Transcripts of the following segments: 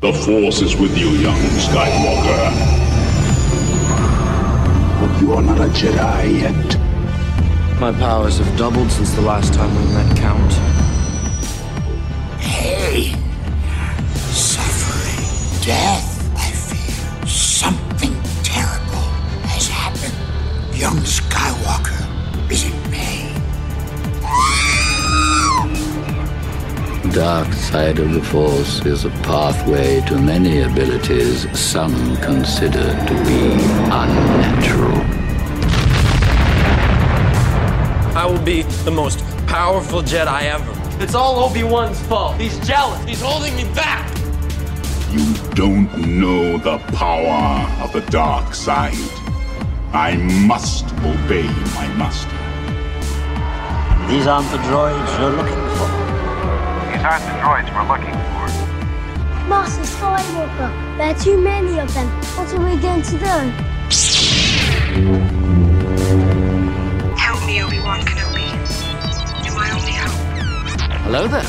The Force is with you, young Skywalker. But you are not a Jedi yet. My powers have doubled since the last time we met, Count. Hey! suffering, death, I fear. Something terrible has happened. Young Skywalker is in pain. dark side of the Force is a pathway to many abilities some consider to be unnatural. I will be the most powerful Jedi ever. It's all Obi-Wan's fault. He's jealous. He's holding me back. You don't know the power of the dark side. I must obey my master. These aren't the droids you're looking for. These aren't the droids we're looking for. Master Skywalker, there are too many of them. What are we going to do? Help me, Obi-Wan Kenobi. You're my only hope. Hello there.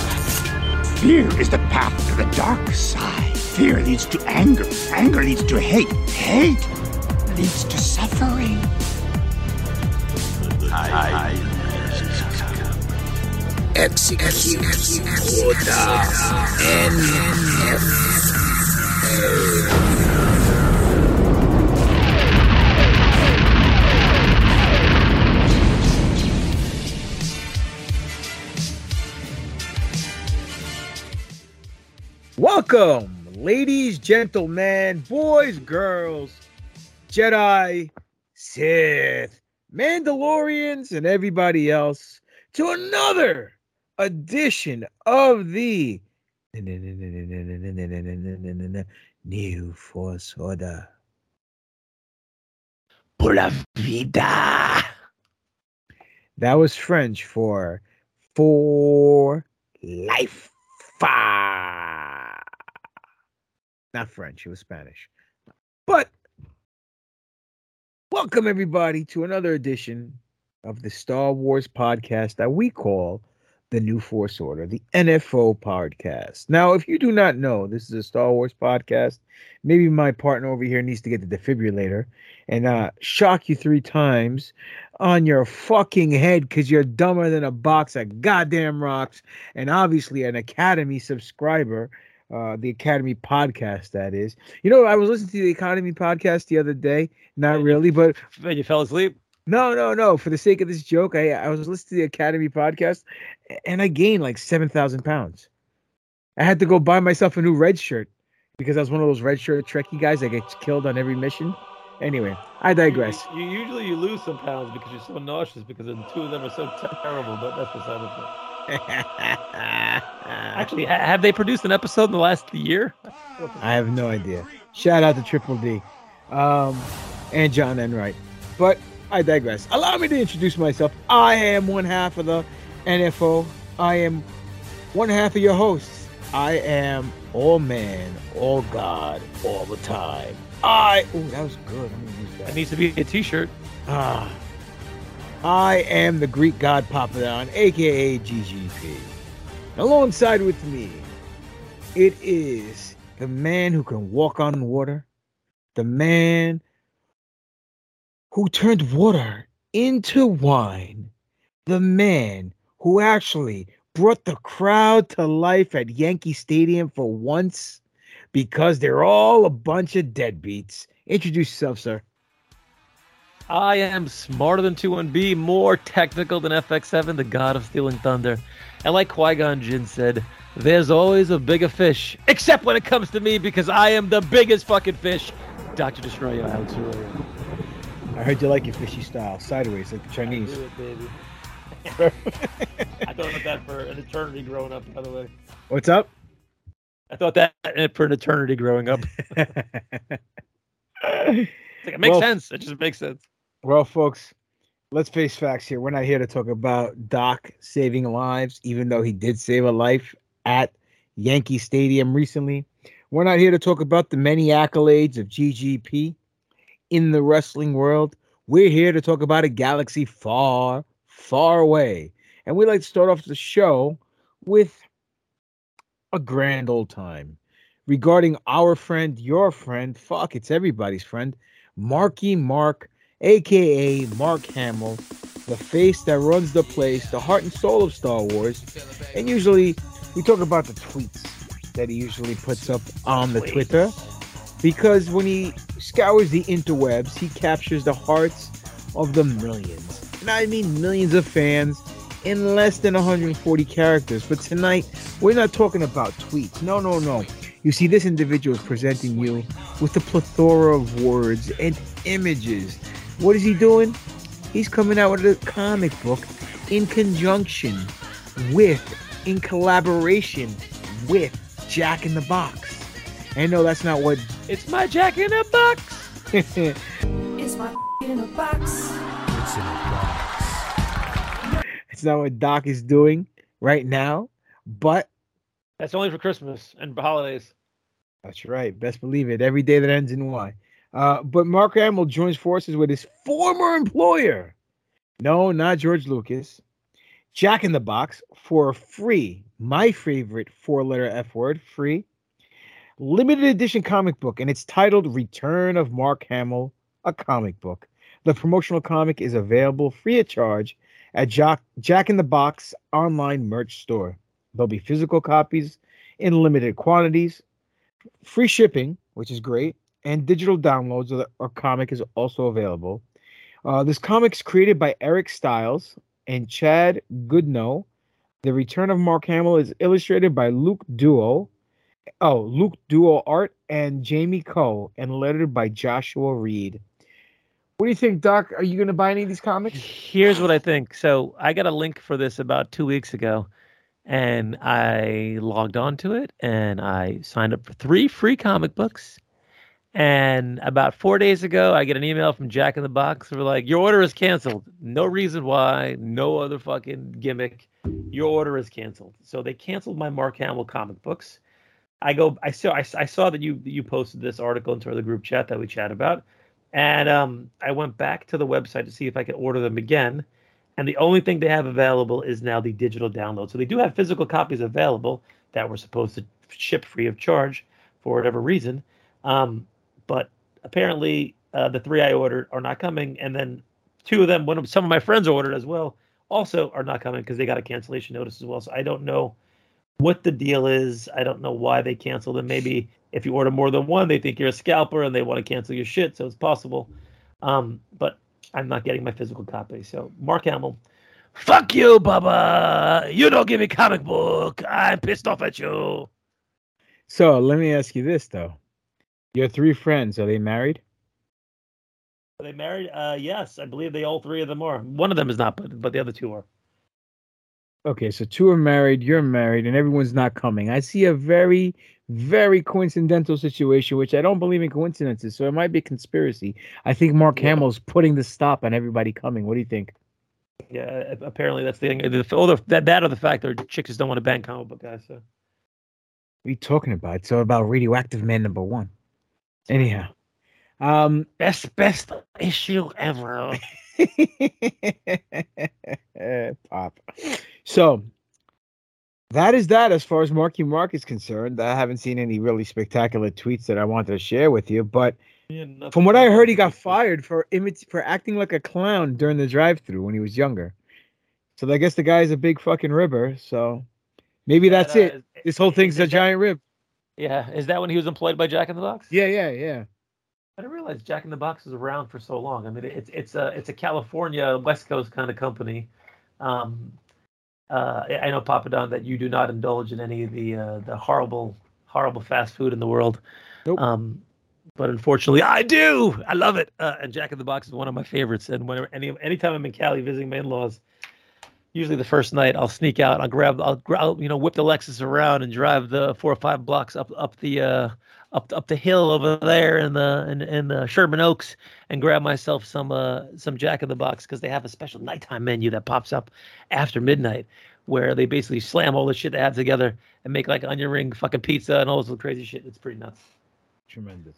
Fear is the path to the dark side. Fear leads to anger. Anger leads to hate. Hate leads to Execute order Welcome, ladies, gentlemen, boys, girls, Jedi, Sith, Mandalorians, and everybody else to another edition of the New Force Order. Vida. That was French for for life. Not French, it was Spanish. But welcome everybody to another edition of the Star Wars podcast that we call the New Force Order, the NFO podcast. Now, if you do not know, this is a Star Wars podcast. Maybe my partner over here needs to get the defibrillator and uh, shock you three times on your fucking head because you're dumber than a box of goddamn rocks, and obviously an Academy subscriber. Uh, the Academy podcast, that is. You know, I was listening to the Academy podcast the other day. Not really, but Then you fell asleep. No, no, no. For the sake of this joke, I I was listening to the Academy podcast, and I gained like seven thousand pounds. I had to go buy myself a new red shirt because I was one of those red shirt Trekkie guys that gets killed on every mission. Anyway, I digress. You, you usually you lose some pounds because you're so nauseous because the two of them are so terrible. But that's beside the point. Actually, have they produced an episode in the last year? I have no idea. Shout out to Triple D um, and John Enright. But I digress. Allow me to introduce myself. I am one half of the NFO. I am one half of your hosts. I am all man, all God, all the time. I. Oh, that was good. I'm gonna use that. It needs to be a T-shirt. Ah. I am the Greek god Papadon, aka GGP. Alongside with me, it is the man who can walk on water, the man who turned water into wine, the man who actually brought the crowd to life at Yankee Stadium for once because they're all a bunch of deadbeats. Introduce yourself, sir. I am smarter than 21B, more technical than FX7, the god of stealing thunder. And like Qui Gon Jinn said, there's always a bigger fish, except when it comes to me because I am the biggest fucking fish. Dr. Destroyer. I heard you like your fishy style, sideways, like the Chinese. I do it, baby. I thought that for an eternity growing up, by the way. What's up? I thought that for an eternity growing up. like, it makes Well- sense. It just makes sense. Well, folks, let's face facts here. We're not here to talk about Doc saving lives, even though he did save a life at Yankee Stadium recently. We're not here to talk about the many accolades of GGP in the wrestling world. We're here to talk about a galaxy far, far away. And we like to start off the show with a grand old time regarding our friend, your friend, fuck, it's everybody's friend, Marky Mark, aka Mark Hamill, the face that runs the place, the heart and soul of Star Wars. And usually we talk about the tweets that he usually puts up on the Twitter because when he scours the interwebs, he captures the hearts of the millions. And I mean millions of fans in less than 140 characters. But tonight, we're not talking about tweets. No, no, no. You see, this individual is presenting you with a plethora of words and images. What is he doing? He's coming out with a comic book in conjunction with, in collaboration with Jack in the Box. And no, that's not what. It's my Jack in a box. It's my in a box. It's in a box. It's not what Doc is doing right now, but That's only for Christmas and holidays. That's right. Best believe it. Every day that ends in Y. Uh, but Mark Hamill joins forces with his former employer. No, not George Lucas. Jack in the Box for free, my favorite four letter F word, free, limited edition comic book. And it's titled Return of Mark Hamill, a comic book. The promotional comic is available free of charge at Jack, Jack in the Box online merch store. There'll be physical copies in limited quantities, free shipping, which is great, and digital downloads of the comic is also available. Uh, this comic's created by Eric Stiles and Chad Goodnow. The Return of Mark Hamill is illustrated by Luke Duo. Oh, Luke Duo art and Jamie Coe, and lettered by Joshua Reed. What do you think, Doc? Are you going to buy any of these comics? Here's what I think. So I got a link for this about two weeks ago, and I logged on to it and I signed up for three free comic books. And about four days ago, I get an email from Jack in the Box. We're like, "Your order is canceled. No reason why. No other fucking gimmick. Your order is canceled." So they canceled my Mark Hamill comic books. I go. I saw. I, saw that you you posted this article into the group chat that we chat about, and um, I went back to the website to see if I could order them again. And the only thing they have available is now the digital download. So they do have physical copies available that were supposed to ship free of charge for whatever reason. Um, but apparently, uh, the three I ordered are not coming, and then two of them, one of some of my friends ordered as well, also are not coming because they got a cancellation notice as well. So I don't know what the deal is. I don't know why they canceled them. Maybe if you order more than one, they think you're a scalper and they want to cancel your shit. So it's possible. Um, but I'm not getting my physical copy. So Mark Hamill, fuck you, Bubba. You don't give me comic book. I'm pissed off at you. So let me ask you this though: Your three friends are they married? Are they married? Uh, yes, I believe they all three of them are. One of them is not, but but the other two are. Okay, so two are married, you're married, and everyone's not coming. I see a very, very coincidental situation, which I don't believe in coincidences, so it might be a conspiracy. I think Mark yeah. Hamill's putting the stop on everybody coming. What do you think? Yeah, apparently that's the thing. The, that that or the fact that chicks just don't want to bang comic book guys. So. What are you talking about? It's all about radioactive man number one. Anyhow, um, best best issue ever. Pop. So that is that as far as Marky Mark is concerned. I haven't seen any really spectacular tweets that I wanted to share with you, but yeah, from what I heard, he got fired for imit- for acting like a clown during the drive-through when he was younger. So I guess the guy's a big fucking ribber. So maybe that's uh, it. This whole thing's a that, giant rib. Yeah, is that when he was employed by Jack in the Box? Yeah, yeah, yeah. I didn't realize Jack in the Box is around for so long. I mean, it's it's a it's a California West Coast kind of company. Um, uh, I know Papa Don that you do not indulge in any of the uh, the horrible horrible fast food in the world. Nope. Um, but unfortunately, I do. I love it. Uh, and Jack in the Box is one of my favorites. And whenever any anytime I'm in Cali visiting my in-laws, usually the first night I'll sneak out. I'll grab. I'll, I'll you know whip the Lexus around and drive the four or five blocks up up the uh, up up the hill over there in the in, in the Sherman Oaks and grab myself some uh some Jack in the Box because they have a special nighttime menu that pops up after midnight where they basically slam all the shit they have together and make like onion ring fucking pizza and all this crazy shit. It's pretty nuts. Tremendous.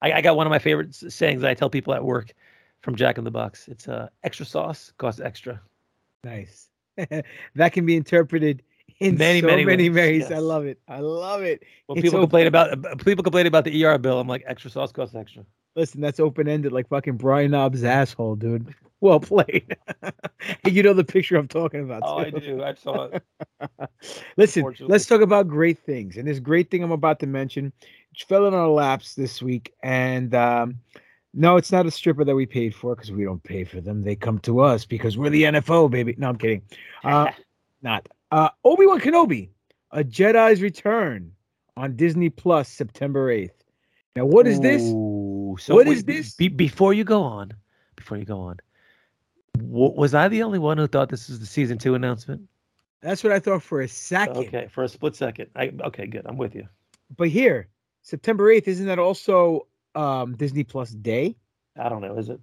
I, I got one of my favorite sayings that I tell people at work from Jack in the Box. It's uh extra sauce costs extra. Nice. that can be interpreted in many, so many, many ways. Yes. I love it. I love it. Well, people complain about people complain about the ER bill. I'm like, extra sauce costs extra. Listen, that's open ended, like fucking Brian Knobbs' asshole, dude. Well played. you know the picture I'm talking about. Oh, too. I do. I saw it. Listen, let's talk about great things. And this great thing I'm about to mention fell in our laps this week, and um, no, it's not a stripper that we paid for because we don't pay for them. They come to us because we're the NFO, baby. No, I'm kidding. Uh, not. Uh, Obi Wan Kenobi, A Jedi's Return on Disney Plus, September 8th. Now, what is this? Ooh, so what wait, is this? Be, before you go on, before you go on, w- was I the only one who thought this was the season two announcement? That's what I thought for a second. Okay, for a split second. I, okay, good. I'm with you. But here, September 8th, isn't that also um, Disney Plus Day? I don't know. Is it?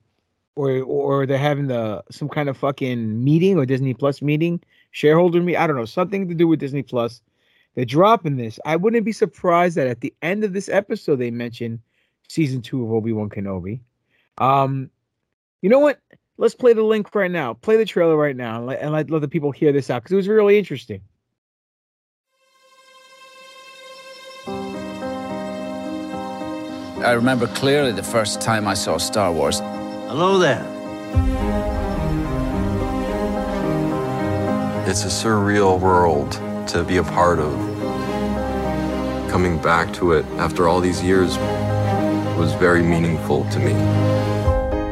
Or or they're having the some kind of fucking meeting or Disney Plus meeting shareholder me. I don't know, something to do with Disney Plus. They're dropping this. I wouldn't be surprised that at the end of this episode they mention season two of Obi Wan Kenobi. Um, you know what? Let's play the link right now. Play the trailer right now and let, and let, let the people hear this out because it was really interesting. I remember clearly the first time I saw Star Wars. Hello there. It's a surreal world to be a part of. Coming back to it after all these years was very meaningful to me.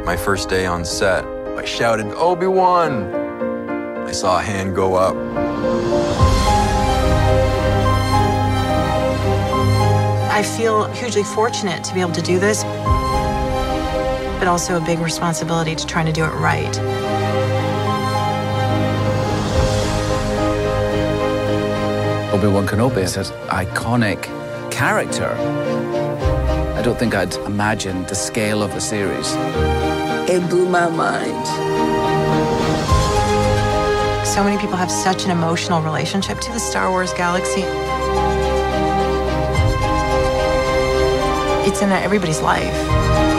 My first day on set, I shouted, Obi-Wan! I saw a hand go up. I feel hugely fortunate to be able to do this, but also a big responsibility to trying to do it right. Obi-Wan Kenobi is an iconic character. I don't think I'd imagined the scale of the series. It blew my mind. So many people have such an emotional relationship to the Star Wars galaxy. It's in everybody's life.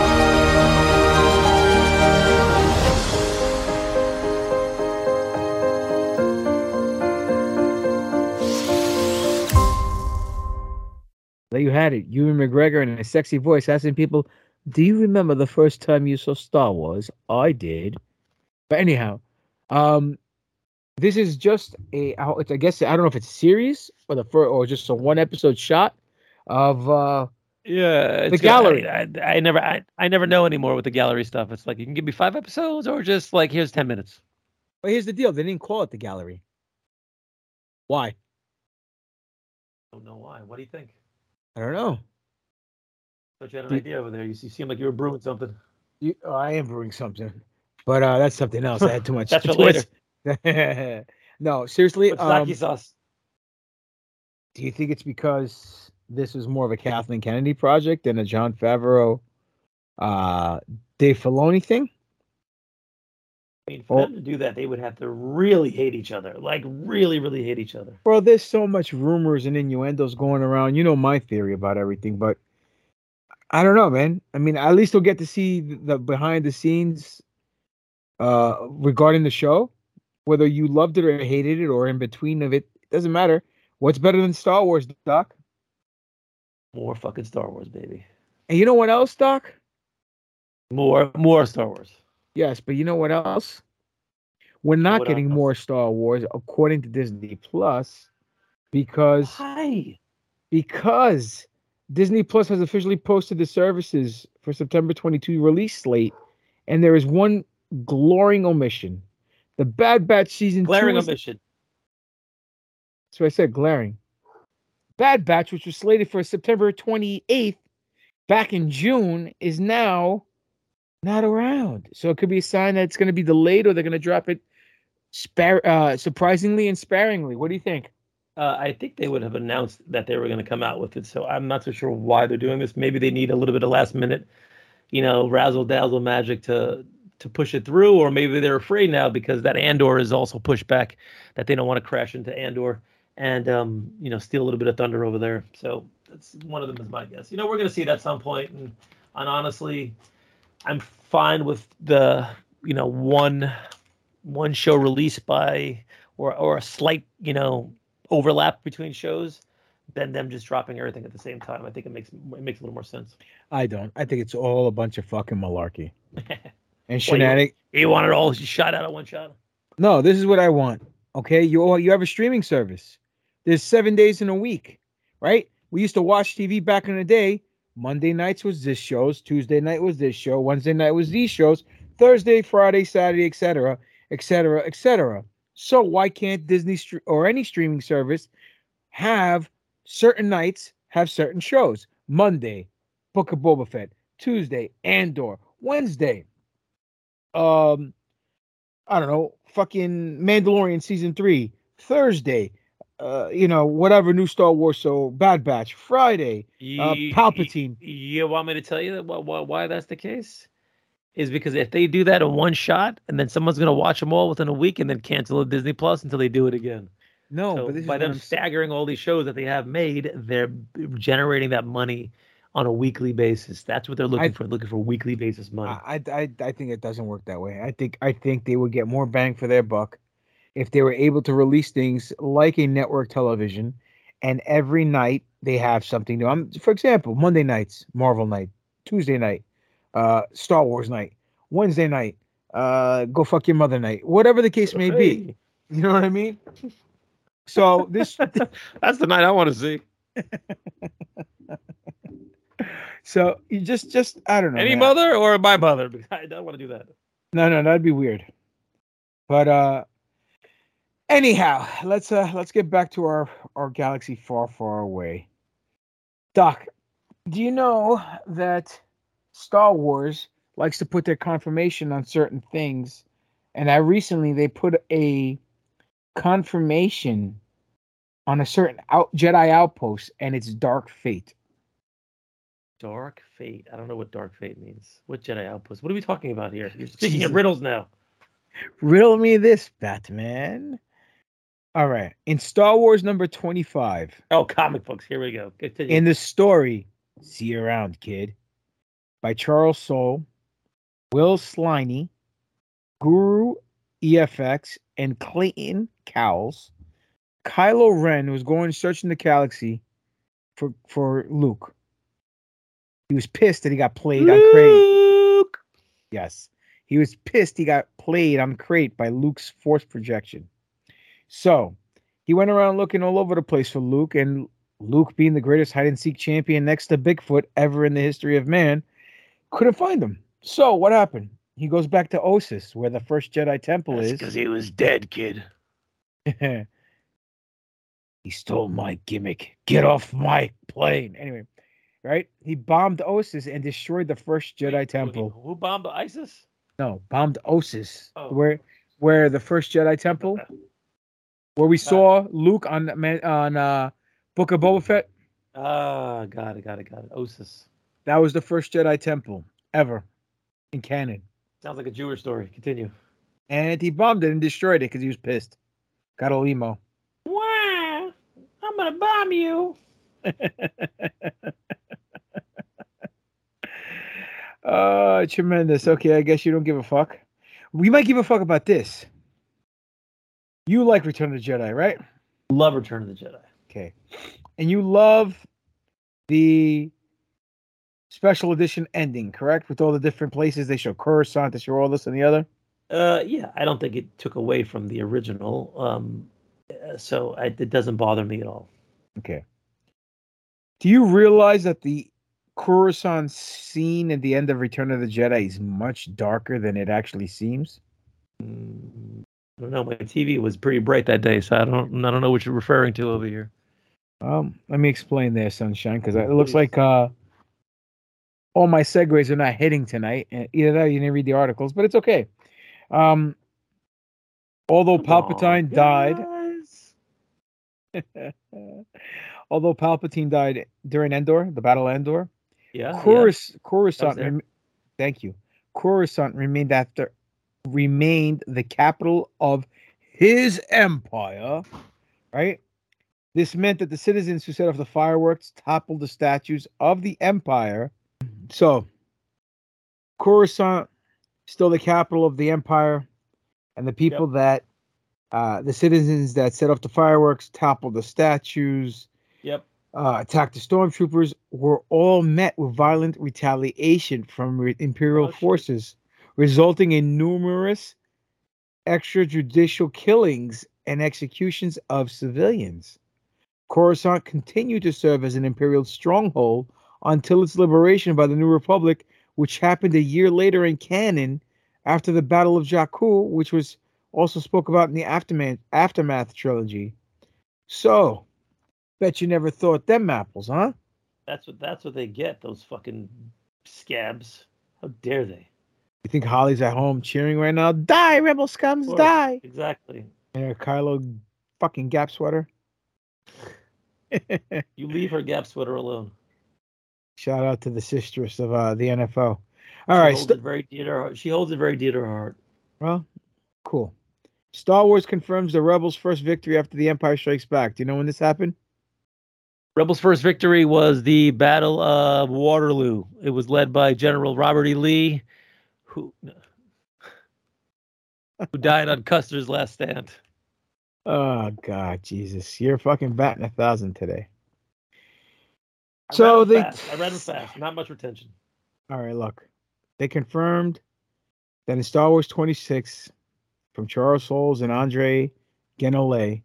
You had it. Ewan McGregor in a sexy voice asking people, Do you remember the first time you saw Star Wars? I did. But anyhow, um, this is just a I guess I don't know if it's a series or the first, or just a one episode shot of uh yeah the gallery. I, I, I, never I, I never know anymore with the gallery stuff. It's like you can give me five episodes or just like here's ten minutes. But here's the deal: they didn't call it the gallery. Why? I don't know why. What do you think? I don't know. But you had an idea over there. You, you seem like you were brewing something. You, oh, I am brewing something, but uh, that's something else. I had too much. that's later. No, seriously. Um, sauce. do you think it's because this was more of a Kathleen Kennedy project than a Jon Favreau, uh, Dave Filoni thing? I mean, for them to do that, they would have to really hate each other. Like really, really hate each other. Well, there's so much rumors and innuendos going around. You know my theory about everything, but I don't know, man. I mean, at least we'll get to see the behind the scenes uh regarding the show. Whether you loved it or hated it or in between of it, it doesn't matter. What's better than Star Wars, Doc? More fucking Star Wars, baby. And you know what else, Doc? More, more Star Wars. Yes, but you know what else? We're not What getting else? more Star Wars according to Disney Plus because Hi. because Disney Plus has officially posted the services for September 22 release slate, and there is one glaring omission. The Bad Batch season Glaring two. is- omission. So I said glaring. Bad Batch, which was slated for September 28th back in June, is now not around. So it could be a sign that it's going to be delayed or they're going to drop it spare, uh, surprisingly and sparingly. What do you think? Uh, I think they would have announced that they were going to come out with it. So I'm not so sure why they're doing this. Maybe they need a little bit of last minute, you know, razzle dazzle magic to to push it through, or maybe they're afraid now because that Andor is also pushed back, that they don't want to crash into Andor and um, you know steal a little bit of thunder over there. So that's one of them is my guess. You know, we're going to see it at some point, and and honestly, I'm fine with the you know one one show released by or or a slight you know overlap between shows than them just dropping everything at the same time. I think it makes it makes a little more sense. I don't. I think it's all a bunch of fucking malarkey and Well, you- shenanigans. You want it all shot out of one shot. No, this is what I want. Okay, you all you have a streaming service. There's seven days in a week, right? We used to watch TV back in the day. Monday nights was this shows, Tuesday night was this show, Wednesday night was these shows, Thursday, Friday, Saturday, etc., etc., etc. So why can't Disney str- or any streaming service have certain nights have certain shows? Monday, Book of Boba Fett. Tuesday, Andor. Wednesday, um, I don't know, fucking Mandalorian season three. Thursday, uh, you know, whatever new Star Wars. So Bad Batch. Friday, uh, Ye- Palpatine. You want me to tell you that why, why, why that's the case? Is because if they do that in one shot, and then someone's gonna watch them all within a week, and then cancel a Disney Plus until they do it again. No, So but this by what them I'm staggering all these shows that they have made, they're generating that money on a weekly basis. That's what they're looking I- for. Looking for weekly basis money. I, I I think it doesn't work that way. I think I think they would get more bang for their buck if they were able to release things like a network television, and every night they have something new. I'm, for example, Monday nights, Marvel night, Tuesday night, uh, Star Wars night, Wednesday night, uh, go fuck your mother night, whatever the case may be. You know what I mean? So this That's the night I want to see. so you just just I don't know. Any man. mother or my mother? Because I don't want to do that. No, no, that'd be weird. But uh anyhow, let's uh let's get back to our our galaxy far, far away. Doc, do you know that Star Wars likes to put their confirmation on certain things? And I recently they put a confirmation on a certain out Jedi outpost, and it's Dark Fate. Dark Fate. I don't know what Dark Fate means. What Jedi outpost? What are we talking about here? You're speaking in riddles now. Riddle me this, Batman. All right. In Star Wars number 25, Oh, comic books. Here we go. Continue. in the story, See You Around, Kid, by Charles Soule, Will Sliney, Guru EFX, and Clayton Cowles, Kylo Ren was going searching the galaxy for, for Luke. He was pissed that he got played on Crait. Yes. He was pissed he got played on Crait by Luke's force projection. So he went around looking all over the place for Luke, and Luke, being the greatest hide and seek champion next to Bigfoot ever in the history of man, couldn't find him. So what happened? He goes back to Ossus, where the first Jedi temple is. because he was dead, kid. he stole my gimmick. Get off my plane. Anyway, right? He bombed Ossus and destroyed the first Jedi temple. Who bombed ISIS? No, bombed Ossus, Oh. where where the first Jedi temple uh, where we saw Luke on on uh, Book of Boba Fett. Ah, got it, got it, got it. Ossus. That was the first Jedi temple ever in canon. Sounds like a Jewish story. Continue. And he bombed it and destroyed it because he was pissed. Got a limo. Wow, I'm gonna bomb you. uh, tremendous. Okay, I guess you don't give a fuck. We might give a fuck about this. You like Return of the Jedi, right? Love Return of the Jedi. Okay. And you love the special edition ending, correct? With all the different places they show Coruscant, they show all this and the other. Uh, yeah, I don't think it took away from the original. Um, so I, it doesn't bother me at all. Okay. Do you realize that the Coruscant scene at the end of Return of the Jedi is much darker than it actually seems? Mm, I don't know. My TV was pretty bright that day, so I don't. I don't know what you're referring to over here. Um, let me explain there, sunshine, because it looks like uh, all my segues are not hitting tonight. Either that, you didn't read the articles, but it's okay. Um, although Palpatine died, although Palpatine died during Endor, the Battle of Endor, yeah, Corus, yeah. Coruscant. Rem- thank you. Coruscant remained after remained the capital of his empire, right? This meant that the citizens who set off the fireworks toppled the statues of the empire. So, Coruscant, still the capital of the empire, and the people yep. that, uh, the citizens that set off the fireworks toppled the statues. Yep. Uh, attacked the stormtroopers were all met with violent retaliation from re- imperial oh, forces, resulting in numerous extrajudicial killings and executions of civilians. Coruscant continued to serve as an imperial stronghold until its liberation by the New Republic, which happened a year later in canon after the Battle of Jakku, which was also spoke about in the Aftermath, Aftermath trilogy. So, bet you never thought them apples, huh? That's what that's what they get, those fucking scabs. How dare they? You think Holly's at home cheering right now? Die, rebel scums, die! Exactly. And Kylo fucking Gap sweater. you leave her Gap sweater alone. Shout out to the sistress of uh, the NFO. All she right, holds st- very dear to her. She holds it very dear to her heart. Well, cool. Star Wars confirms the Rebels' first victory after the Empire Strikes Back. Do you know when this happened? Rebels' first victory was the Battle of Waterloo. It was led by General Robert E. Lee, who who died on Custer's last stand. Oh God, Jesus! You're fucking batting a thousand today. I so they, fast. I read them fast. Not much retention. All right, look, they confirmed that in Star Wars 26, from Charles Soules and Andre Genole.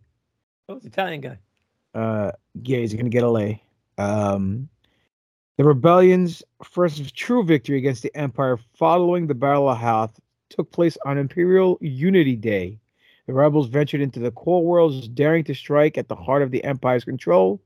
Oh, it's Italian guy. Uh, yeah, he's gonna get a lay. Um, the rebellion's first true victory against the Empire following the Battle of Hoth took place on Imperial Unity Day. The rebels ventured into the core worlds, daring to strike at the heart of the Empire's control.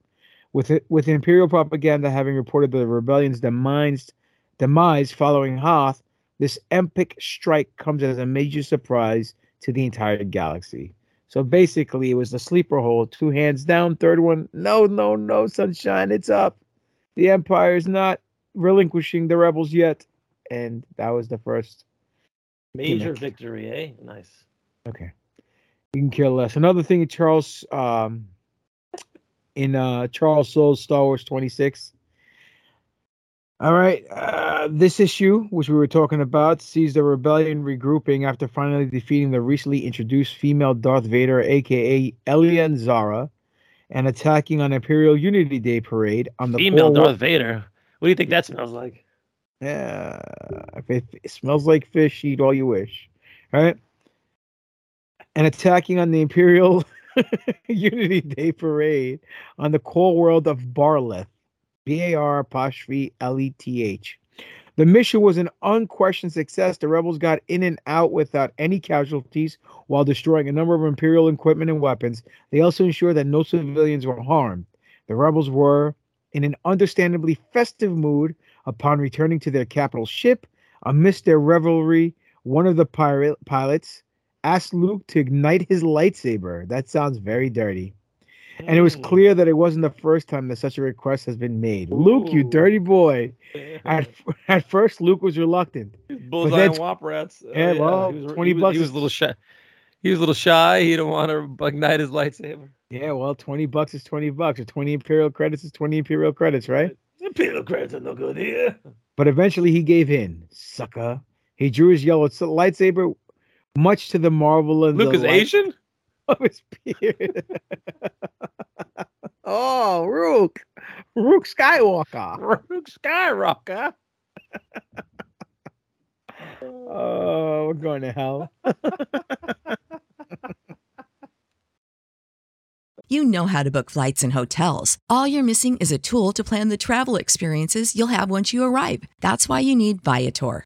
With it, with Imperial propaganda having reported the rebellion's demise, demise following Hoth, this epic strike comes as a major surprise to the entire galaxy. So basically, it was the sleeper hole, two hands down, third one, no, no, no, sunshine, it's up. The Empire is not relinquishing the rebels yet, and that was the first major gimmick. victory. Eh, nice. Okay. You can kill less. Another thing, Charles, um, in uh, Charles Soule's Star Wars 26. All right. Uh, this issue, which we were talking about, sees the rebellion regrouping after finally defeating the recently introduced female Darth Vader, aka Elian Zara, and attacking on Imperial Unity Day parade on the female Darth war- Vader. What do you think that smells like? Yeah, if it, it smells like fish, eat all you wish. All right and attacking on the Imperial Unity Day parade on the core world of Bar'leth, B A R apostrophe L E T H. The mission was an unquestioned success. The rebels got in and out without any casualties while destroying a number of Imperial equipment and weapons. They also ensured that no civilians were harmed. The rebels were in an understandably festive mood upon returning to their capital ship. Amidst their revelry, one of the pirate pilots, asked Luke to ignite his lightsaber. That sounds very dirty. And it was clear that it wasn't the first time that such a request has been made. Luke, you dirty boy. At, at first, Luke was reluctant. Bullseye and Wop Rats. Uh, Yeah, well, he was, 20 he was, bucks He was a little shy. He was a little shy. He didn't want to ignite his lightsaber. Yeah, well, 20 bucks is 20 bucks, or 20 Imperial credits is 20 Imperial credits, right? Imperial credits are no good here. But eventually he gave in, sucker. He drew his yellow lightsaber, much to the marvel and Luke is delight Asian. Of his beard. oh, Rook. Rook Skywalker. Luke Skywalker. Oh, we're going to hell. You know how to book flights and hotels. All you're missing is a tool to plan the travel experiences you'll have once you arrive. That's why you need Viator.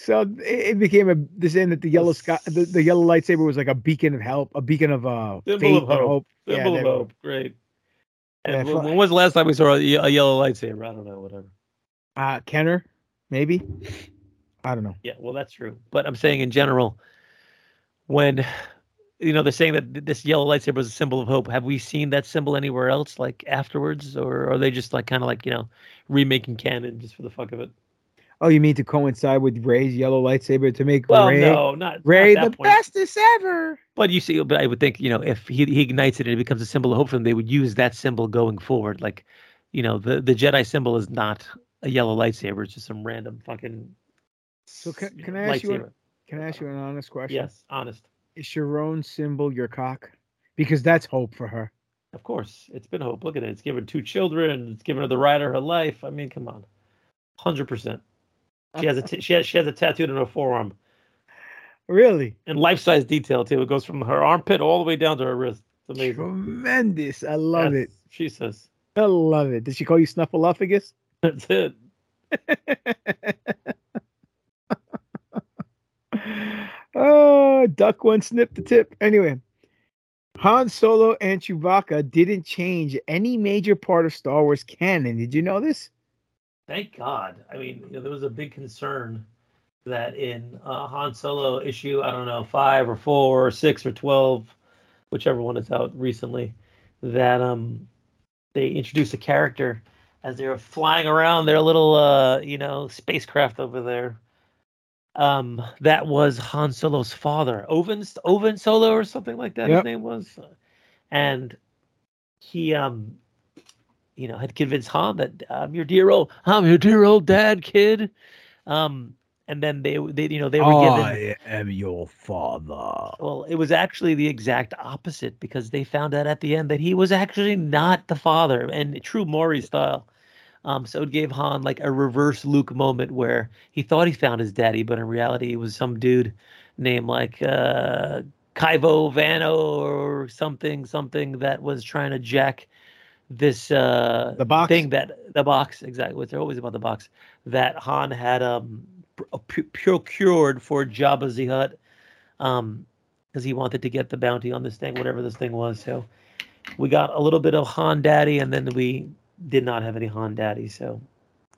So it, it became a this end that the yellow sky, the, the yellow lightsaber was like a beacon of help, a beacon of uh Symbol of hope. hope. Symbol there of hope. Great. And when, when was the last time we saw a, a yellow lightsaber? I don't know. Whatever. Uh, Kenner, maybe. I don't know. Yeah, well, that's true. But I'm saying in general, when you know they're saying that this yellow lightsaber was a symbol of hope, have we seen that symbol anywhere else, like afterwards, or are they just like kind of like you know remaking canon just for the fuck of it? Oh, you mean to coincide with Rey's yellow lightsaber to make Well, Rey, no, not Rey not the point. bestest ever? But you see, but I would think you know if he, he ignites it and it becomes a symbol of hope for them, they would use that symbol going forward. Like, you know, the the Jedi symbol is not a yellow lightsaber; it's just some random fucking. So can, can I ask you? An, can I ask you an honest question? Yes, honest. Is your own symbol your cock? Because that's hope for her. Of course, it's been hope. Look at it; it's given two children. It's given her the ride of her life. I mean, come on, hundred percent. She has a t- she has she has a tattooed on her forearm Really? in life size detail too. It goes from her armpit all the way down to her wrist. It's amazing. Tremendous. I love it. She says I love it. Did she call you Snuffleupagus? that's it. Oh, duck one, snip the tip. Anyway, Han Solo and Chewbacca didn't change any major part of Star Wars canon. Did you know this? Thank God. I mean, you know, there was a big concern that in uh, Han Solo issue, I don't know, five or four or six or twelve, whichever one is out recently, that um they introduced a character as they were flying around their little uh you know spacecraft over there. Um, that was Han Solo's father, Oven Oven Solo or something like that. Yep. His name was, and he um you know, had convinced Han that I'm your dear old, I'm your dear old dad, kid. Um, and then they, they, you know, they were given. I am your father. Well, it was actually the exact opposite because they found out at the end that he was actually not the father, and true Maury style. Um, so it gave Han like a reverse Luke moment where he thought he found his daddy, but in reality, it was some dude named like uh, Kaivo Vano or something, something that was trying to jack this uh The box? thing that the box exactly. They're always about the box that Han had um pr- procured for Jabba the Hutt, um, because he wanted to get the bounty on this thing, whatever this thing was. So we got a little bit of Han Daddy, and then we did not have any Han Daddy. So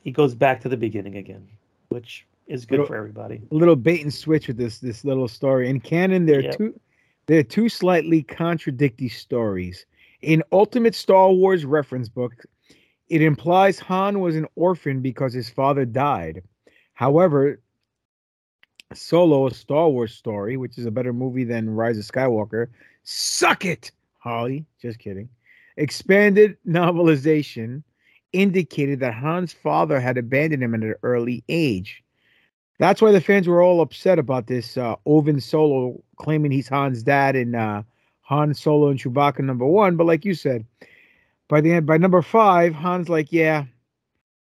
he goes back to the beginning again, which is good Little- for everybody. A little bait and switch with this this little story. In canon, there are Yep. two there are two slightly contradictory stories. In Ultimate Star Wars reference book, it implies Han was an orphan because his father died. However, Solo, a Star Wars story, which is a better movie than Rise of Skywalker, suck it, Holly. Just kidding. Expanded novelization indicated that Han's father had abandoned him at an early age. That's why the fans were all upset about this. Uh, Owen Solo claiming he's Han's dad in uh, Han Solo and Chewbacca number one. But like you said, by the end, by number five, Han's like, yeah,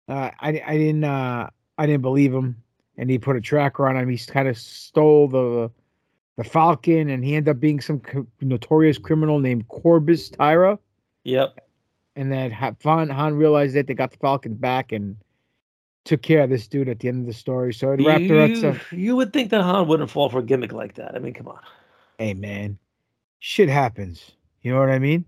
uh, I, I didn't, uh, I didn't believe him, and he put a tracker on him. He kind of stole the the Falcon, and he ended up being some co- notorious criminal named Corbus Tyra. Yep. And then Han, Han realized that they got the Falcon back and took care of this dude at the end of the story. So it wrapped you, her up. So, you would think that Han wouldn't fall for a gimmick like that. I mean, come on. hey man, shit happens. You know what I mean?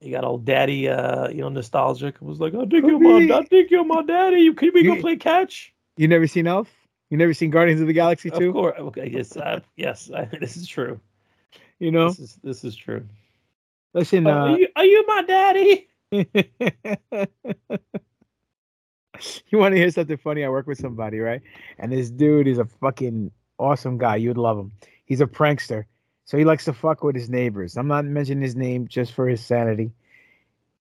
You got old daddy, uh, you know, nostalgic. Was like, I think you're my, I think you're my daddy. You can we go play catch? You never seen Elf? You never seen Guardians of the Galaxy Of too? course. Okay. Yes. Uh, yes. I, this is true. You know, This is this is true. listen. Uh, Uh, are, you, are you my daddy? you want to hear something funny? I work with somebody, right? And this dude is a fucking awesome guy. You'd love him. He's a prankster. So he likes to fuck with his neighbors. I'm not mentioning his name just for his sanity.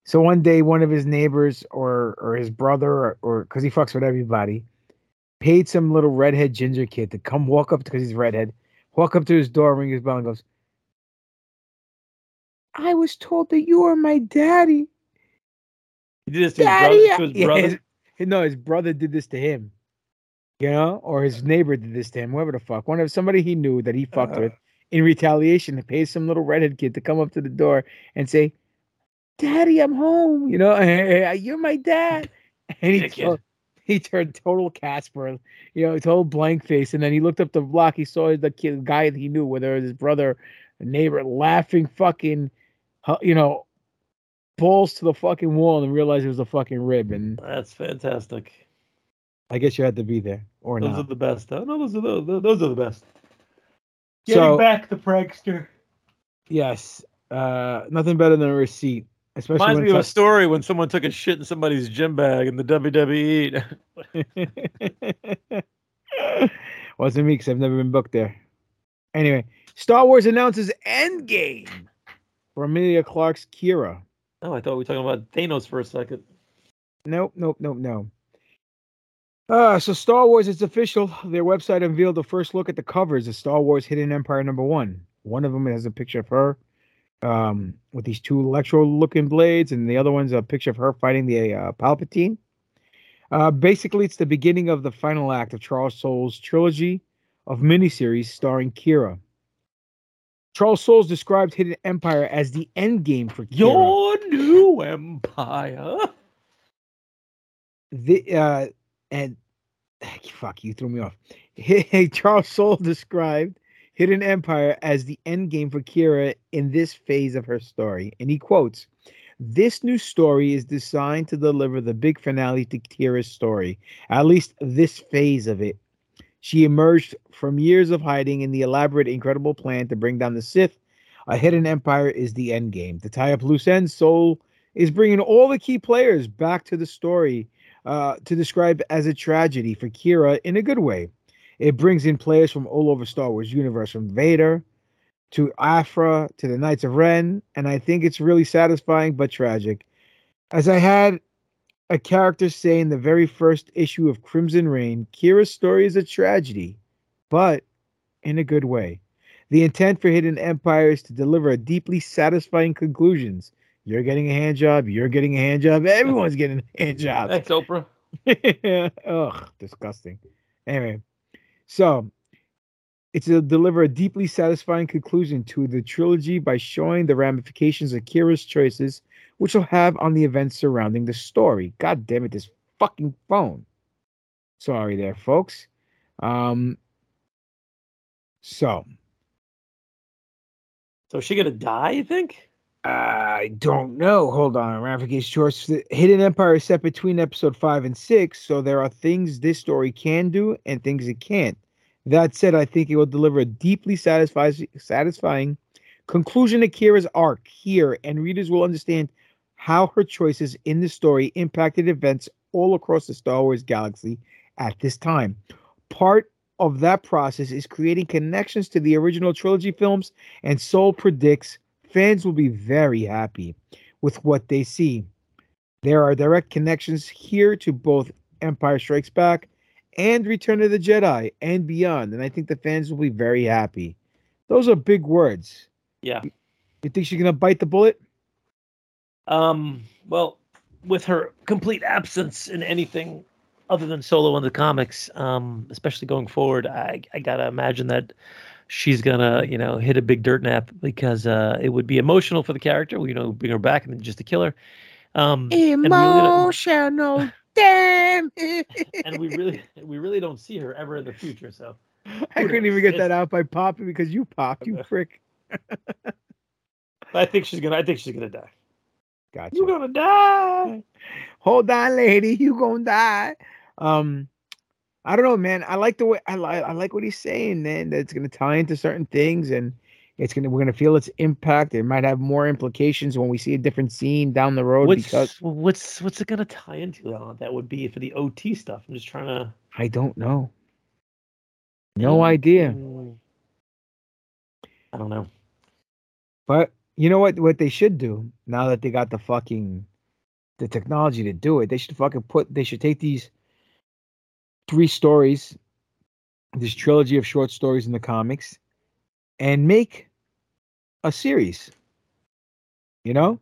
So one day, one of his neighbors or or his brother or because he fucks with everybody, paid some little redhead ginger kid to come walk up because he's redhead, walk up to his door, ring his bell, and goes, "I was told that you are my daddy." He did this to his brother. To his Yeah, his- no, his brother did this to him. You know, or his uh. neighbor did this to him, whoever the fuck. One of somebody he knew that he fucked uh. with in retaliation, he pays some little redhead kid to come up to the door and say, Daddy, I'm home. You know, you're my dad. And he kid. he turned total Casper, you know, total blank face. And then he looked up the block. He saw the kid, guy that he knew, whether it was his brother, a neighbor, laughing fucking, you know, balls to the fucking wall and realized it was a fucking rib. And That's fantastic. I guess you had to be there or Those not. are the best. No, those are the, those are the best. Getting So- back the prankster. Yes. Uh, nothing better than a receipt, especially Reminds when me of a story when someone took a shit in somebody's gym bag in the. WWE. Wasn't me because I've never been booked there. Anyway, Star Wars announces Endgame for Emilia Clarke's Qi'ra. oh, I thought we were talking about Thanos for a second. Nope, nope, nope, no. Uh, so Star Wars, it's official. Their website unveiled the first look at the covers of Star Wars Hidden Empire number one. One of them has a picture of her um, with these two electro-looking blades, and the other one's a picture of her fighting the uh, Palpatine. Uh, basically, it's the beginning of the final act of Charles Soule's trilogy of miniseries starring Qi'ra. Charles Soules described Hidden Empire as the end game for Qi'ra. Your new empire. the uh and fuck you threw me off. Hey, charles soule described hidden empire as the end game for qi'ra in this phase of her story and he quotes this new story is designed to deliver the big finale to qi'ra's story at least this phase of it. She emerged from years of hiding in the elaborate incredible plan to bring down the sith. A hidden empire is the end game. To tie up loose ends Soule is bringing all the key players back to the story uh, to describe as a tragedy for Qi'ra in a good way. It brings in players from all over Star Wars universe, from Vader to Aphra to the Knights of Ren, and I think it's really satisfying but tragic. As I had a character say in the very first issue of Crimson Reign, Qi'ra's story is a tragedy, but in a good way. The intent for Hidden Empire is to deliver a deeply satisfying conclusions. You're getting a hand job. You're getting a hand job. Everyone's getting a hand job. Thanks, Oprah. Ugh, disgusting. Anyway, so it's to deliver a deeply satisfying conclusion to the trilogy by showing the ramifications of Qi'ra's choices, which will have on the events surrounding the story. God damn it, this fucking phone. Sorry there, folks. Um, so So is she gonna die? You think? I don't know. Hold on. Ramification choice. The Hidden Empire is set between episode five and six, so there are things this story can do and things it can't. That said, I think it will deliver a deeply satisfying, satisfying conclusion to Qi'ra's arc here, and readers will understand how her choices in the story impacted events all across the Star Wars galaxy at this time. Part of that process is creating connections to the original trilogy films, and Soule predicts fans will be very happy. with what they see. There are direct connections here to both Empire Strikes Back and Return of the Jedi and beyond, and I think the fans will be very happy. Those are big words. Yeah. You think she's gonna bite the bullet? Um. Well, with her complete absence in anything other than solo in the comics, um, especially going forward, I I gotta imagine that she's gonna you know hit a big dirt nap because uh, it would be emotional for the character, you know, bring her back and then just to kill her. Um, Emotional, damn. and we really we really don't see her ever in the future. So I couldn't even get that out by popping because you popped, you prick. I think she's gonna. I think she's gonna die. Gotcha. You're gonna die. Hold on, lady. You gonna die. Um, I don't know, man. I like the way I like. I like what he's saying, man. That it's gonna tie into certain things, and it's gonna we're gonna feel its impact. It might have more implications when we see a different scene down the road. What's because what's what's it gonna tie into? Though? That would be for the OT stuff. I'm just trying to. I don't know. No idea. Mm. I don't know. But you know what? What they should do now that they got the fucking the technology to do it, they should fucking put. They should take these three stories, this trilogy of short stories in the comics, and make a series. You know,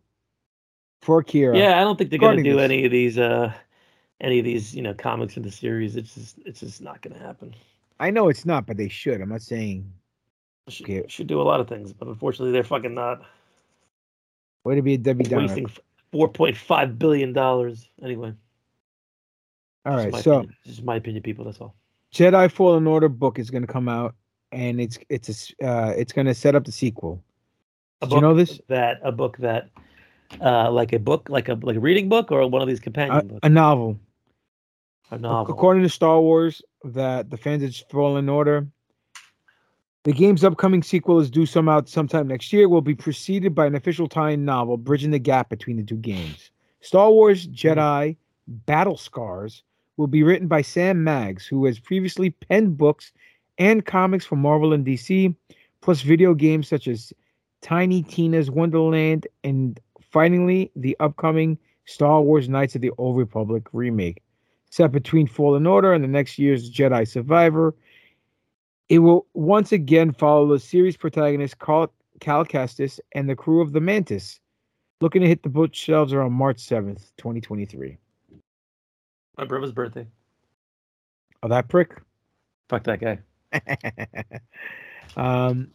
for Qi'ra. Yeah, I don't think they're gonna do this. any of these. uh any of these, you know, comics in the series. It's just, it's just not going to happen. I know it's not, but they should. I'm not saying. Should, Okay. should do a lot of things, but unfortunately, they're fucking not Way to be a Debbie Downer. wasting four point five billion dollars. Anyway, All right, so opinion. is my opinion, people. That's all. Jedi Fallen Order book is going to come out, and it's it's a uh, it's going to set up the sequel. Did you know this? That a book that, uh, like a book, like a like a reading book, or one of these companion A, books. a novel. A novel. According to Star Wars, that the fans of Fallen Order, the game's upcoming sequel is due some out sometime next year. Will be preceded by an official tie-in novel bridging the gap between the two games. Star Wars Jedi Battle Scars will be written by Sam Maggs, who has previously penned books and comics for Marvel and DC, plus video games such as Tiny Tina's Wonderland and finally the upcoming Star Wars Knights of the Old Republic remake set between Fallen Order and the next year's Jedi Survivor. It will once again follow the series protagonist Cal, Cal Kestis and the crew of the Mantis, looking to hit the bookshelves around March 7th, 2023. My brother's birthday. Oh, that prick? Fuck that guy. um,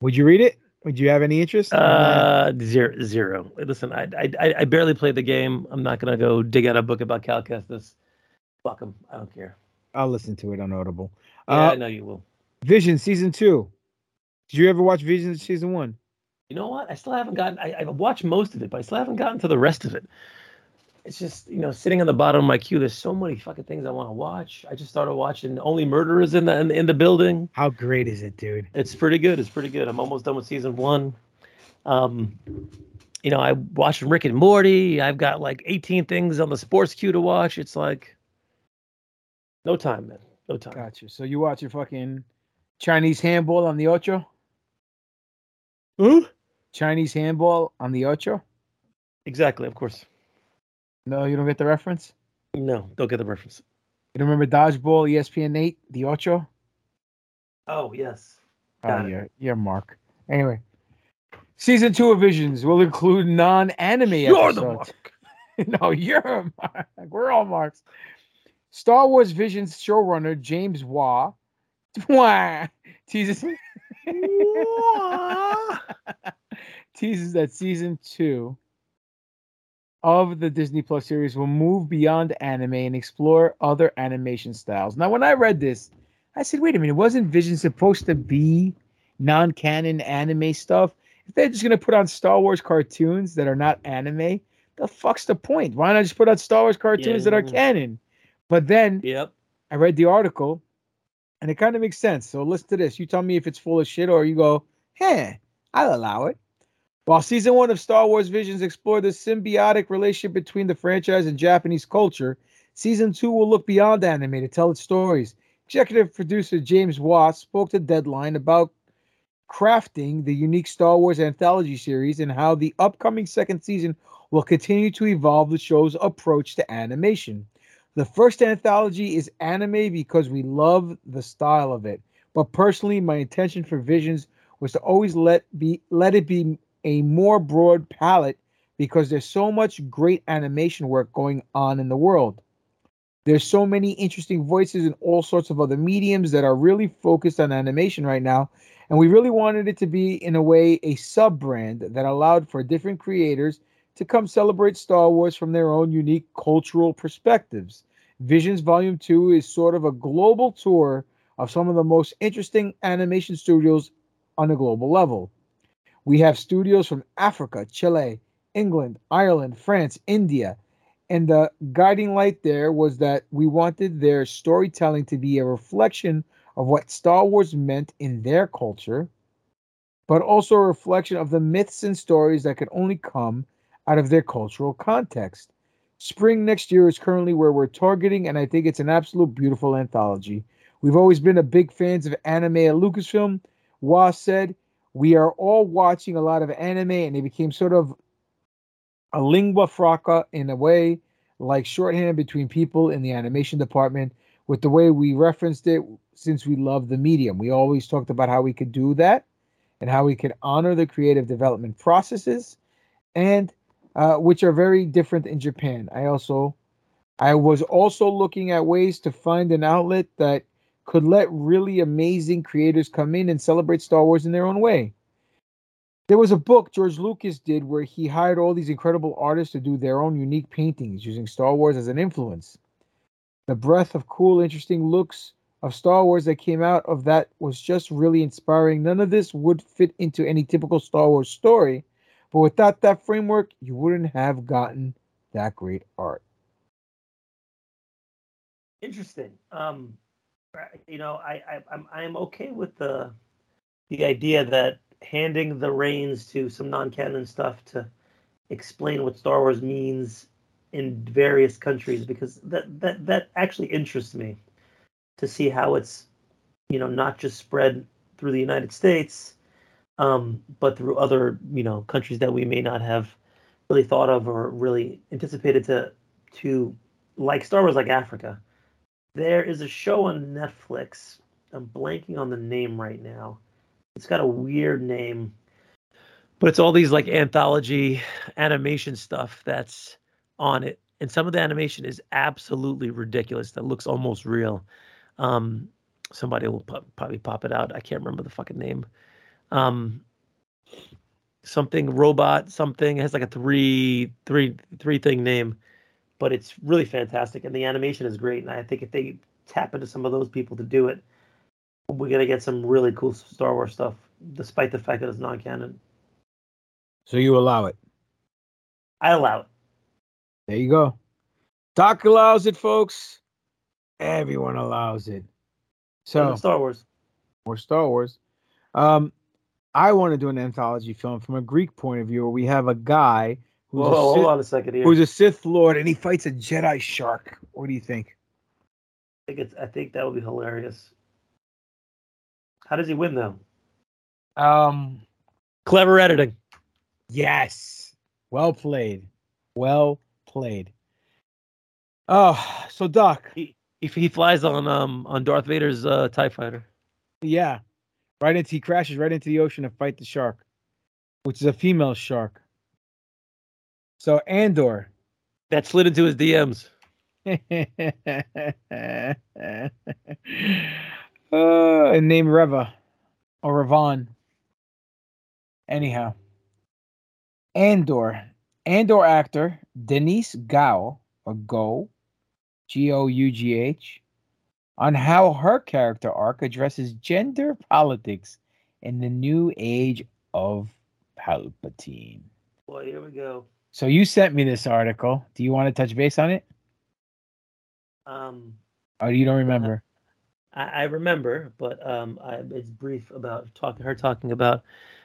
would you read it? Would you have any interest? in? Uh, zero, zero. Listen, I, I, I- barely played the game. I'm not gonna go dig out a book about Cal Kestis. Fuck him. I don't care. I'll listen to it on Audible. Yeah, Uh, I know you will. Vision season two. Did you ever watch Vision season one? You know what? I still haven't gotten. I, I've watched most of it, but I still haven't gotten to the rest of it. It's just you know sitting on the bottom of my queue. There's so many fucking things I want to watch. I just started watching Only Murderers in the in, in the building. How great is it, dude? It's pretty good. It's pretty good. I'm almost done with season one. Um, you know, I watched Rick and Morty. I've got like 18 things on the sports queue to watch. It's like no time, man. No time. Gotcha. So you watch your fucking Chinese handball on the Ocho? Who? Chinese handball on the Ocho? Exactly. Of course. No, you don't get the reference? No, don't get the reference. You don't remember Dodgeball, ESPN 8, the Ocho? Oh yes. Oh, Got it. yeah, Mark. Anyway, season two of Visions will include non-anime You're the episodes. no, you're a Mark. We're all Marks. Star Wars Visions showrunner James Waugh Wah, teases teases that season two of the Disney Plus series will move beyond anime and explore other animation styles. Now, when I read this, I said, wait a minute, wasn't Vision supposed to be non canon anime stuff? If they're just going to put on Star Wars cartoons that are not anime, the fuck's the point? Why not just put out Star Wars cartoons that are canon? But then Yep. I read the article and it kind of makes sense. So listen to this. You tell me if it's full of shit or you go, hey, I'll allow it. While season one of Star Wars Visions explored the symbiotic relationship between the franchise and Japanese culture, season two will look beyond anime to tell its stories. Executive producer James Watt spoke to Deadline about crafting the unique Star Wars anthology series and how the upcoming second season will continue to evolve the show's approach to animation. The first anthology is anime because we love the style of it. But personally, my intention for Visions was to always let be let it be a more broad palette because there's so much great animation work going on in the world. There's so many interesting voices in all sorts of other mediums that are really focused on animation right now, and we really wanted it to be in a way a sub brand that allowed for different creators to come celebrate Star Wars from their own unique cultural perspectives. Visions Volume 2 is sort of a global tour of some of the most interesting animation studios on a global level. We have studios from Africa, Chile, England, Ireland, France, India. And the guiding light there was that we wanted their storytelling to be a reflection of what Star Wars meant in their culture, but also a reflection of the myths and stories that could only come out of their cultural context. Spring next year is currently where we're targeting, and I think it's an absolute beautiful anthology. We've always been a big fans of anime at Lucasfilm. Wah said, We are all watching a lot of anime, and it became sort of a lingua franca in a way, like shorthand between people in the animation department, with the way we referenced it since we love the medium. We always talked about how we could do that and how we could honor the creative development processes and uh, which are very different in Japan. I also, I was also looking at ways to find an outlet that could let really amazing creators come in and celebrate Star Wars in their own way. There was a book George Lucas did where he hired all these incredible artists to do their own unique paintings using Star Wars as an influence. The breadth of cool, interesting looks of Star Wars that came out of that was just really inspiring. None of this would fit into any typical Star Wars story, but without that framework, you wouldn't have gotten that great art. Interesting. Um, you know, I, I I'm I'm okay with the the idea that handing the reins to some non-canon stuff to explain what Star Wars means in various countries because that that that actually interests me to see how it's you know not just spread through the United States um, but through other you know countries that we may not have really thought of or really anticipated to to like Star Wars, like Africa. There is a show on Netflix. I'm blanking on the name right now. It's got a weird name, but it's all these like anthology animation stuff that's on it, and some of the animation is absolutely ridiculous. That looks almost real. Um, somebody will probably pop it out. I can't remember the fucking name um something robot something it has like a three three three thing name but it's really fantastic and the animation is great and i think if they tap into some of those people to do it we're going to get some really cool star wars stuff despite the fact that it's non-canon. So you allow it? I allow it. There you go. Doc allows it folks. Everyone allows it. So star wars. More star wars. Um I want to do an anthology film from a Greek point of view where we have a guy Whoa, a Sith, hold on a second here. who's a Sith Lord and he fights a Jedi shark. What do you think? I think it's I think that would be hilarious. How does he win though? Um clever editing. Yes. Well played. Well played. Oh, so Doc. He, if he flies on um on Darth Vader's uh TIE fighter. Yeah. Right into he crashes right into the ocean to fight the shark, which is a female shark. So Andor. That slid into his DMs. uh, and named Reva or Ravon. Anyhow, Andor. Andor actor Denise Gao or Go, G O U G H, on how her character arc addresses gender politics in the new age of Palpatine. Boy, here we go. So you sent me this article. Do you want to touch base on it? Um, oh, you don't remember? I, I remember, but um, I, it's brief about talking her talking about.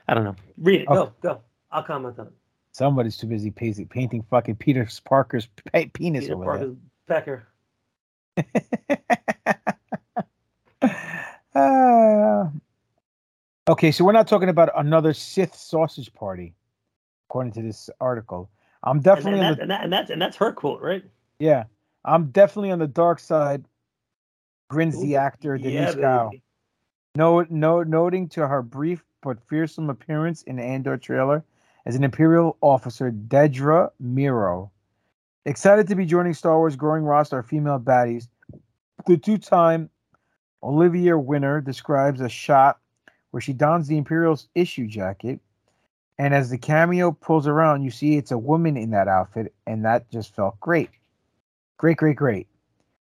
I don't know. Read it. Okay. Go, go. I'll comment on it. Somebody's too busy painting, painting fucking Peter Parker's penis Peter over Parker's there. Pecker. Uh, Okay, so we're not talking about another Sith sausage party, according to this article. I'm definitely and, on that, the and, that, and that's and that's her quote, right? yeah. I'm definitely on the dark side. Grins the actor Denise yeah, No, no, noting to her brief but fearsome appearance in the Andor trailer as an Imperial officer, Dedra Meero. Excited to be joining Star Wars' growing roster of female baddies. The two-time Olivier winner describes a shot where she dons the Imperial's issue jacket, and as the cameo pulls around, you see it's a woman in that outfit, and that just felt great. Great, great, great.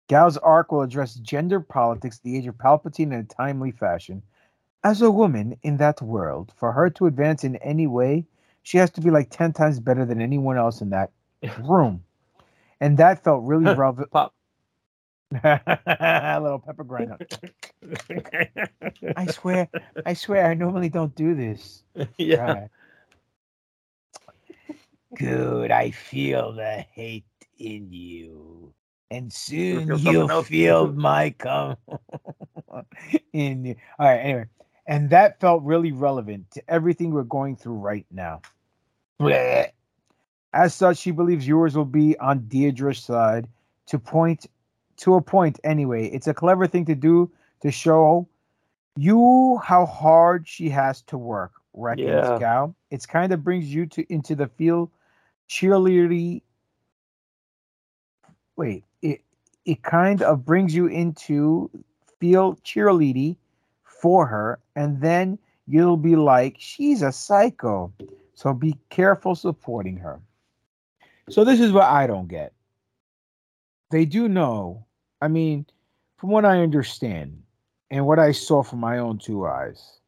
Gal's arc will address gender politics, the age of Palpatine in a timely fashion. As a woman in that world, for her to advance in any way, she has to be like 10 times better than anyone else in that room. And that felt really relevant. Pop. a little pepper grinder. I swear, I swear, I normally don't do this. yeah. Right. Good, I feel the hate in you. And soon feel you'll feel my come in you. All right, anyway. And that felt really relevant to everything we're going through right now. Bleh. As such, she believes viewers will be on Dedra's side to point to a point anyway. It's a clever thing to do to show you how hard she has to work, reckons Yeah. Gal. It's kind of brings you to into the feel cheerleadery wait, it it kind of brings you into feel cheerleady for her, and then you'll be like, she's a psycho. So be careful supporting her. So this is what I don't get. They do know, I mean, from what I understand and what I saw from my own two eyes,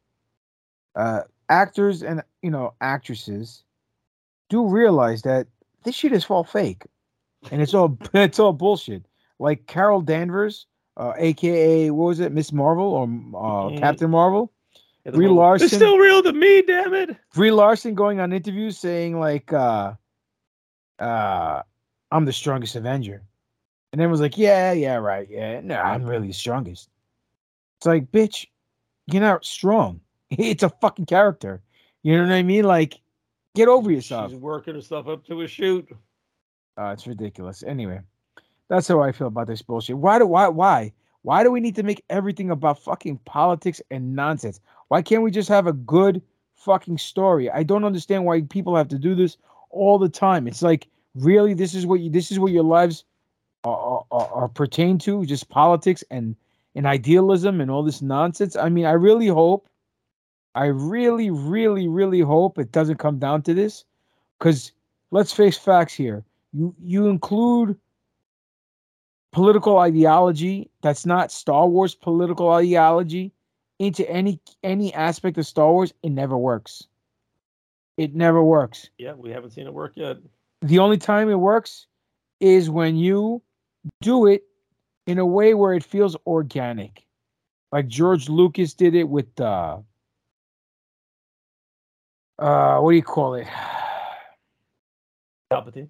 uh, actors and you know actresses do realize that this shit is all fake, and it's all it's all bullshit. Like Carol Danvers, uh, aka what was it, Miss Marvel or uh, Mm. Captain Marvel, Yeah, Brie whole- Larson. It's still real to me, damn it. Brie Larson going on interviews saying like uh uh I'm the strongest Avenger. And then was like, Yeah, yeah, right, yeah. No, I'm really the strongest. It's like, bitch, you're not strong. It's a fucking character. You know what I mean? Like, get over yourself. She's working herself up to a shoot. Uh, it's ridiculous. Anyway, that's how I feel about this bullshit. Why do why why why do we need to make everything about fucking politics and nonsense? Why can't we just have a good fucking story? I don't understand why people have to do this all the time. It's like really this is what you this is what your lives are, are, are pertain to just politics and and idealism and all this nonsense. I mean, I really hope I really really really hope it doesn't come down to this cuz let's face facts here you you include political ideology that's not Star Wars political ideology into any any aspect of Star Wars, it never works. It never works. Yeah, we haven't seen it work yet. The only time it works is when you do it in a way where it feels organic. Like George Lucas did it with uh uh what do you call it? Palpatine.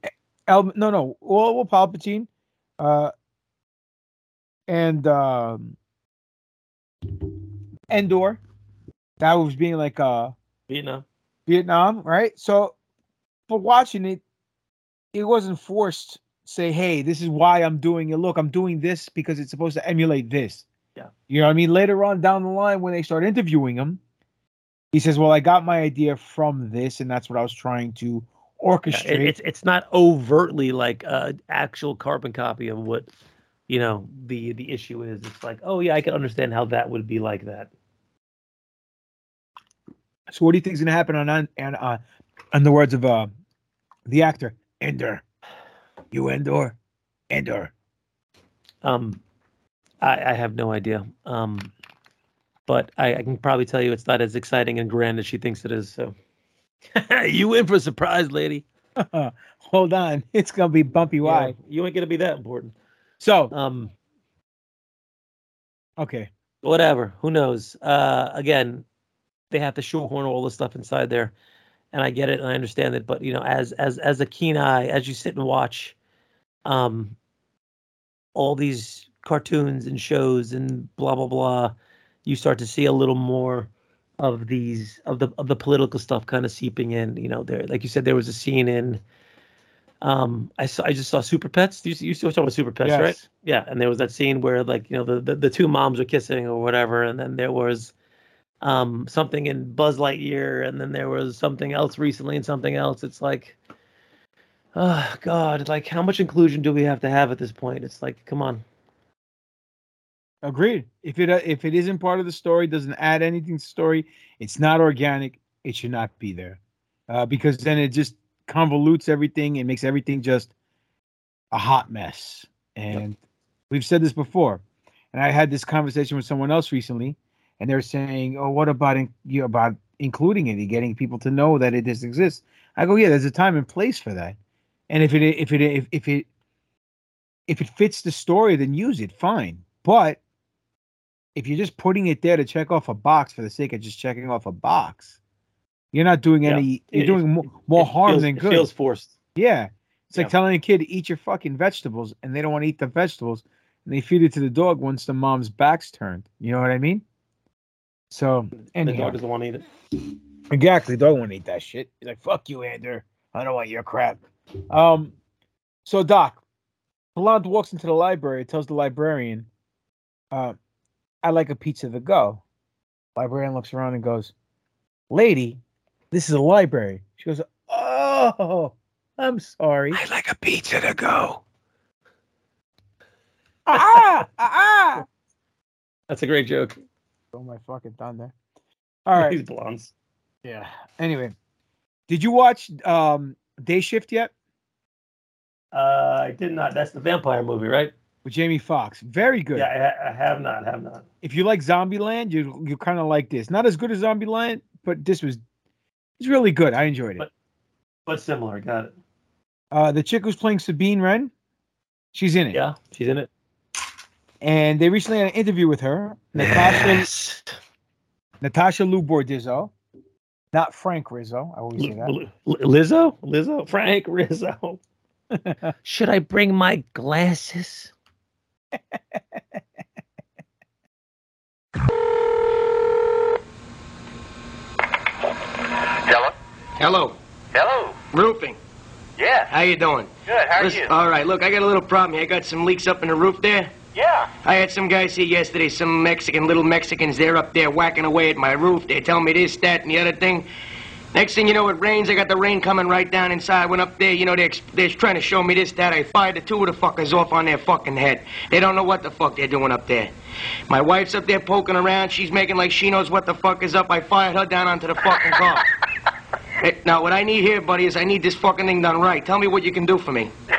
El, no, no, well, well, Palpatine, uh, and um, Endor. That was being like uh Vietnam. Vietnam, right? So, for watching it, it wasn't forced. Say, hey, this is why I'm doing it. Look, I'm doing this because it's supposed to emulate this. Yeah. You know what I mean? Later on down the line, when they start interviewing him, he says, "Well, I got my idea from this, and that's what I was trying to Yeah, orchestrate." it- it's it's not overtly like a actual carbon copy of what you know the the issue is. It's like, oh yeah, I can understand how that would be like that. So what do you think is gonna happen on on and uh on the words of uh the actor Endor? You Endor, Endor. Um, I, I have no idea. Um, but I, I can probably tell you it's not as exciting and grand as she thinks it is. So you in for a surprise, lady. Hold on, it's gonna be bumpy Yeah, wide. you ain't gonna be that important. So Um, okay, whatever. Who knows? Uh, again, they have to shoehorn all the stuff inside there, and I get it and I understand it. But you know, as as as a keen eye, as you sit and watch, um, all these cartoons and shows and blah blah blah, you start to see a little more of these of the of the political stuff kind of seeping in. You know, there like you said, there was a scene in. Um, I saw I just saw Super Pets. You you still talking about Super Pets, Yes. right? Yeah, and there was that scene where like you know the, the the two moms were kissing or whatever, and then there was um something in Buzz Lightyear, and then there was something else recently and something else. It's like, oh God, like how much inclusion do we have to have at this point? It's like, come on. Agreed. If it uh, if it isn't part of the story, doesn't add anything to the story, it's not organic. It should not be there, uh, because then it just convolutes everything and makes everything just a hot mess. And we've said this before, and I had this conversation with someone else recently, and they're saying, "Oh, what about in, you know, about including it and getting people to know that it just exists?" I go, "Yeah, there's a time and place for that, and if it if it if, if it if it fits the story, then use it, fine. But if you're just putting it there to check off a box for the sake of just checking off a box, you're not doing Yeah. any. You're It- doing more, more it harm feels- than it good. feels forced. Yeah, it's like telling a kid to eat your fucking vegetables, and they don't want to eat the vegetables, and they feed it to the dog once the mom's back's turned. You know what I mean? So, and The dog doesn't want to eat it. Exactly. dog Don't want to eat that shit. He's like, fuck you, Ander. I don't want your crap. Um, so Doc, Blonde walks into the library, tells the librarian, uh, I like a pizza to go. Librarian looks around and goes, Lady, this is a library. She goes, Oh, I'm sorry. I like a pizza to go. ah, ah, ah. That's a great joke. Oh my fucking thunder. All right. These blondes. Yeah. Anyway, did you watch um Day Shift yet? Uh, I did not. That's the vampire movie, right? With Jamie Foxx. Very good. Yeah, I, I have not. Have not. If you like Zombieland, you you kind of like this. Not as good as Zombieland, but this was it's really good. I enjoyed it. But similar. Got it. Uh, the chick who's playing Sabine Wren, she's in it. Yeah, she's in it. And they recently had an interview with her, Natasha Natasha Liu Bordizzo, not Frank Rizzo. I always say that. L- L- Lizzo, Lizzo, Frank Rizzo. Should I bring my glasses? Hello? Hello. Hello. Roofing. Yeah. How you doing? Good. How are Listen- you? All right. Look, I got a little problem here. I got some leaks up in the roof there. Yeah. I had some guys here yesterday, some Mexican, little Mexicans. They're up there whacking away at my roof. They're telling me this, that, and the other thing. Next thing you know, it rains. I got the rain coming right down inside. Went up there, you know, they're, they're trying to show me this, that. I fired the two of the fuckers off on their fucking head. They don't know what the fuck they're doing up there. My wife's up there poking around. She's making like she knows what the fuck is up. I fired her down onto the fucking car. Hey, now, what I need here, buddy, is I need this fucking thing done right. Tell me what you can do for me. Are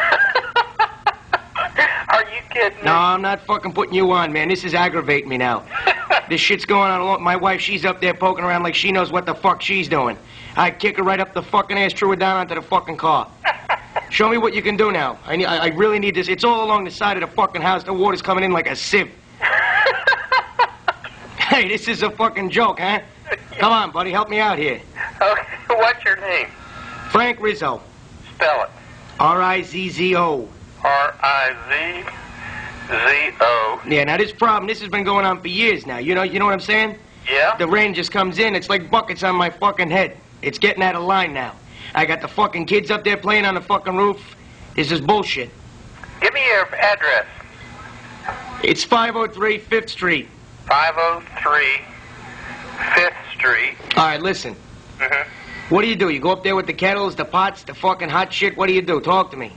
you kidding No, I'm not fucking putting you on, man. This is aggravating me now. this shit's going on. along- My wife, she's up there poking around like she knows what the fuck she's doing. I kick her right up the fucking ass, threw her down onto the fucking car. Show me what you can do now. I, need, I, I really need this. It's all along the side of the fucking house. The water's coming in like a sieve. hey, this is a fucking joke, huh? Come on, buddy, help me out here. Okay. What's your name? Frank Rizzo. Spell it. R-I-Z-Z-O. R-I-Z-Z-O. Yeah, now this problem, this has been going on for years now. You know, you know what I'm saying? Yeah? The rain just comes in. It's like buckets on my fucking head. It's getting out of line now. I got the fucking kids up there playing on the fucking roof. This is bullshit. Give me your address. It's 503 5th Street. 503 5th Street. All right, listen. Mm-hmm. What do you do? You go up there with the kettles, the pots, the fucking hot shit? What do you do? Talk to me.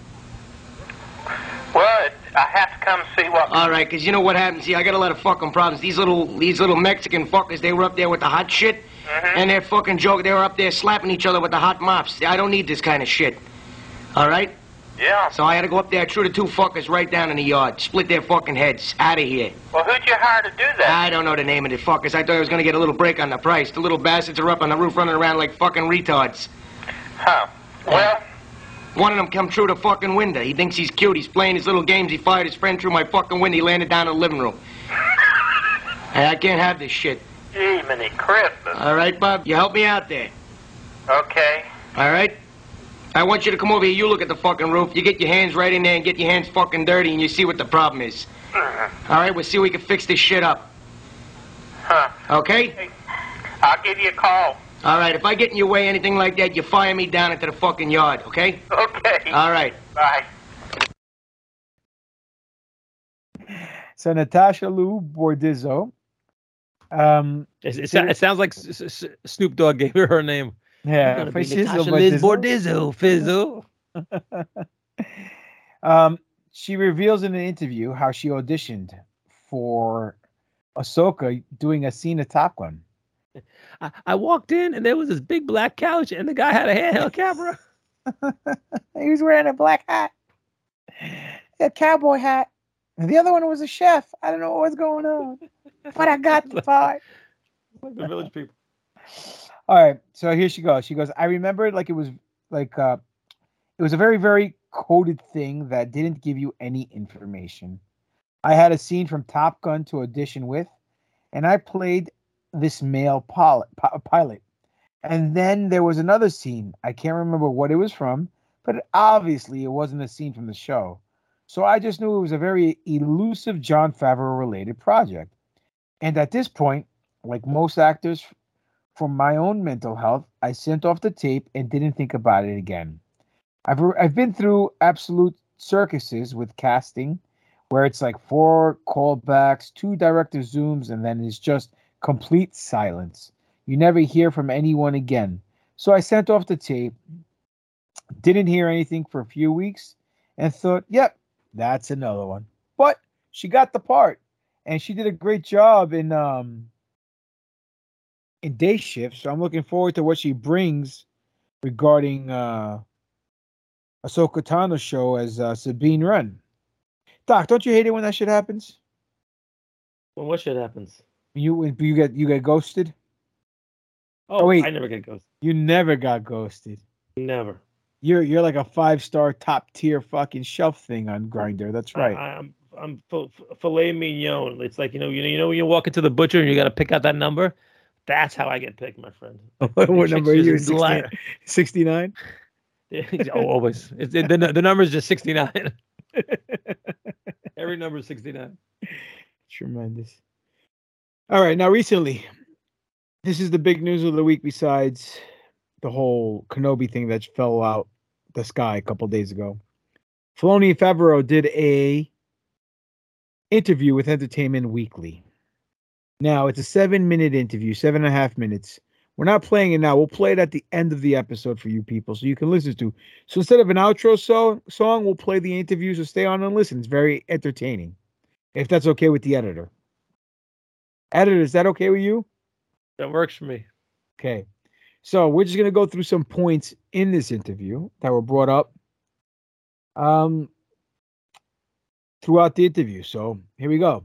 Well, it, I have to come see what. All right, 'cause you know what happens here? I got a lot of fucking problems. These little, these little Mexican fuckers, they were up there with the hot shit, Mm-hmm. and they're fucking joke. They were up there slapping each other with the hot mops. I don't need this kind of shit. All right? Yeah. So I had to go up there, threw the two fuckers right down in the yard, split their fucking heads. Out of here. Well, who'd you hire to do that? I don't know the name of the fuckers. I thought I was gonna get a little break on the price. The little bastards are up on the roof running around like fucking retards. Huh. Well, One of them come through the fucking window. He thinks he's cute. He's playing his little games. He fired his friend through my fucking window. He landed down in the living room. hey, I can't have this shit. Gee, many Christmas. All right, Bob? You help me out there. Okay. All right? I want you to come over here. You look at the fucking roof. You get your hands right in there and get your hands fucking dirty and you see what the problem is. Mm-hmm. All right? We'll see if we can fix this shit up. Huh. Okay? I'll give you a call. All right, if I get in your way anything like that, you fire me down into the fucking yard, okay? Okay. All right. Bye. So Natasha Liu Bordizzo. Um, it, it, it sounds like S- S- Snoop Dogg gave her her name. Yeah, be Natasha Liz Bordizzo, Fizzo. um, she reveals in an interview how she auditioned for Ahsoka doing a scene of Top Gun. I, I walked in and there was this big black couch and the guy had a handheld camera. he was wearing a black hat, a cowboy hat, and the other one was a chef. I don't know what was going on, but I got the part. Like the village people. All right, so here she goes. She goes, I remember like it was like uh it was a very, very coded thing that didn't give you any information. I had a scene from Top Gun to audition with, and I played this male pilot. pilot. And then there was another scene. I can't remember what it was from, but obviously it wasn't a scene from the show. So I just knew it was a very elusive Jon Favreau related project. And at this point, like most actors, for my own mental health, I sent off the tape and didn't think about it again. I've I've been through absolute circuses with casting, where it's like four callbacks, two director zooms, and then it's just complete silence. You never hear from anyone again. So I sent off the tape, didn't hear anything for a few weeks, and thought, yep, that's another one. But she got the part, and she did a great job in um in day shift. So I'm looking forward to what she brings regarding uh Ahsoka Tano show as uh, Sabine Wren. Doc, don't you hate it when that shit happens? When what shit happens? You you get you get ghosted. Oh, oh wait, I never get ghosted. You never got ghosted. Never. You're you're like a five star top tier fucking shelf thing on Grindr. That's right. I, am I'm, filet mignon. It's like you know you know you know when you walk into the butcher and you got to pick out that number. That's how I get picked, my friend. what, number are you? 69? oh, always. It's, it, the, the number is just 69. Every number is 69. Tremendous. All right. Now, recently, this is the big news of the week besides the whole Kenobi thing that fell out the sky a couple days ago. Filoni and Favreau did a interview with Entertainment Weekly. Now, it's a seven minute interview, seven and a half minutes. We're not playing it now. We'll play it at the end of the episode for you people so you can listen to. So instead of an outro so- song, we'll play the interview. So stay on and listen. It's very entertaining. If that's okay with the editor. Editor, is that okay with you? That works for me. Okay. So we're just going to go through some points in this interview that were brought up um, throughout the interview. So here we go.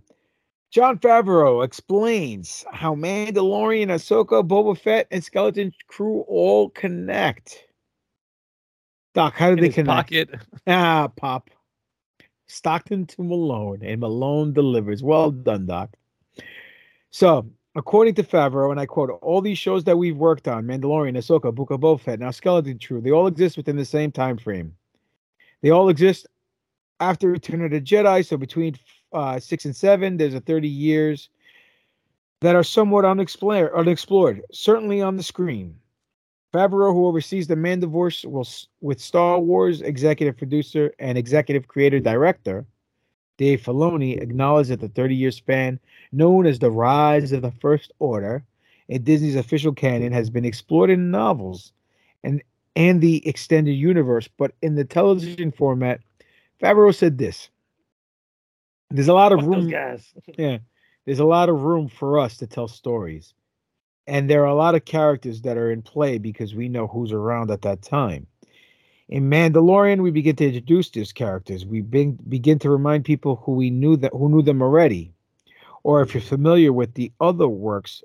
Jon Favreau explains how Mandalorian, Ahsoka, Boba Fett, and Skeleton Crew all connect. Doc, how do they connect? Pocket. Ah, Pop. Stockton to Malone, and Malone delivers. Well done, Doc. So, according to Favreau, and I quote, all these shows that we've worked on, Mandalorian, Ahsoka, Book of Boba Fett, now Skeleton Crew, they all exist within the same time frame. They all exist after Return of the Jedi, so between uh, six and seven, there's a 30 years that are somewhat unexplored, unexplored, certainly on the screen. Favreau, who oversees the Mandoverse, will with Star Wars executive producer and executive creator director Dave Filoni, acknowledged that the 30-year span, known as the rise of the First Order, in Disney's official canon, has been explored in novels and and the extended universe, but in the television format, Favreau said this. There's a lot of Fuck room. guys. Yeah. There's a lot of room for us to tell stories. And there are a lot of characters that are in play because we know who's around at that time. In Mandalorian, we begin to introduce these characters. We begin, begin to remind people who we knew that who knew them already. Or if you're familiar with the other works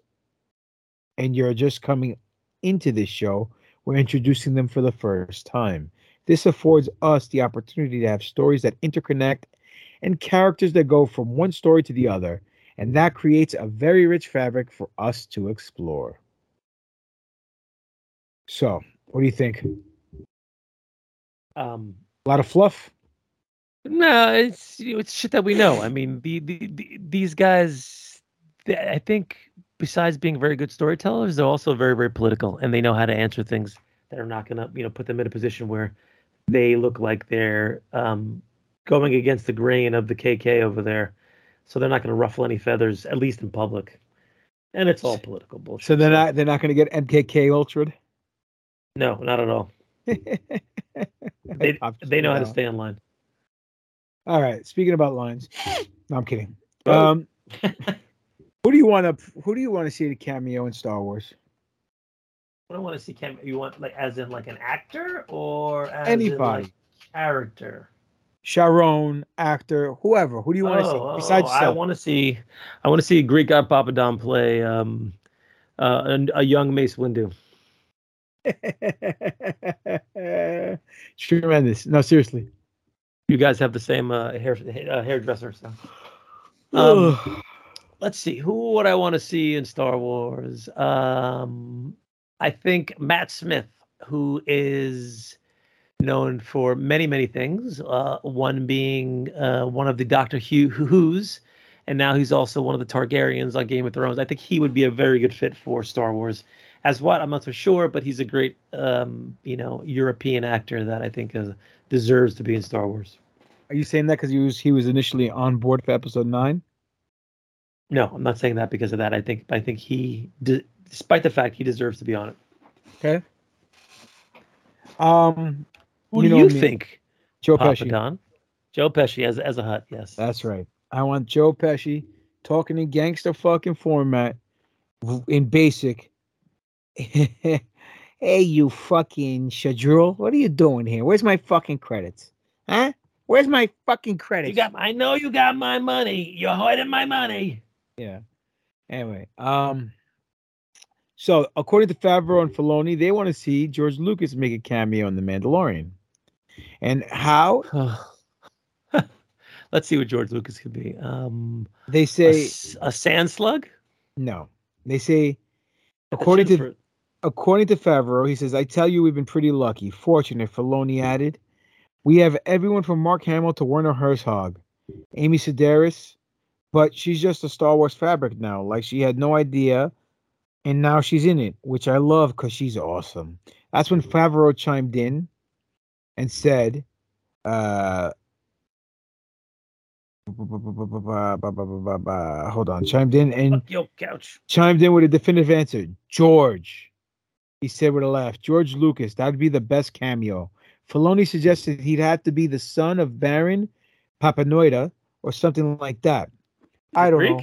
and you're just coming into this show, we're introducing them for the first time. This affords us the opportunity to have stories that interconnect and characters that go from one story to the other, and that creates a very rich fabric for us to explore. So, what do you think? Um, a lot of fluff. No, it's you know, it's shit that we know. I mean, the, the, the these guys, I think besides being very good storytellers, they're also very, very political, and they know how to answer things that are not going to, you know, put them in a position where they look like they're um, going against the grain of the KK over there. So they're not going to ruffle any feathers, at least in public. And it's all political bullshit. So they're not they're not going to get MKK ultra. No, not at all. they, they know how to stay in line. All right. Speaking about lines, no, I'm kidding. Um, who do you want to Who do you want to see the cameo in Star Wars? I don't want to see Cam, You want like as in like an actor or as Anybody. in like character? Sharon, actor, whoever. Who do you want to Oh, see besides oh, I want to see. I want to see Greek God Papadon play um, uh, a, a young Mace Windu. Tremendous. No, seriously. You guys have the same uh, hair uh, hairdresser, so. Um, let's see. Who would I want to see in Star Wars? Um, I think Matt Smith, who is known for many, many things. Uh, one being uh, one of the Doctor Who Who's, and now he's also one of the Targaryens on Game of Thrones. I think he would be a very good fit for Star Wars. As what I'm not so sure, but he's a great, um, you know, European actor that I think uh, deserves to be in Star Wars. Are you saying that because he was he was initially on board for episode nine? No, I'm not saying that because of that. I think I think he, d- despite the fact he deserves to be on it. Okay. Um, Who you do you me. think? Joe Pesci. Papadon? Joe Pesci as as a Hutt. Yes. That's right. I want Joe Pesci talking in gangster fucking format in basic. hey, you fucking Shadrul, what are you doing here? Where's my fucking credits? Huh? Where's my fucking credits? You got. I know you got my money. You're hiding my money. Yeah. Anyway, um, so according to Favreau and Filoni, they want to see George Lucas make a cameo in The Mandalorian. And how? Let's see what George Lucas could be. Um, They a, say s- a sand slug. no. They say according to Jennifer- according to Favreau, he says, "I tell you, we've been pretty lucky, fortunate." Filoni added, "We have everyone from Mark Hamill to Werner Herzog, Amy Sedaris, but she's just a Star Wars fabric now. Like she had no idea, and now she's in it, which I love because she's awesome." That's when Favreau chimed in and said, uh, hold on, chimed in and Yo, couch. chimed in with a definitive answer. George. He said with a laugh, George Lucas, that'd be the best cameo. Filoni suggested he'd have to be the son of Baron Papanoida or something like that. I don't know.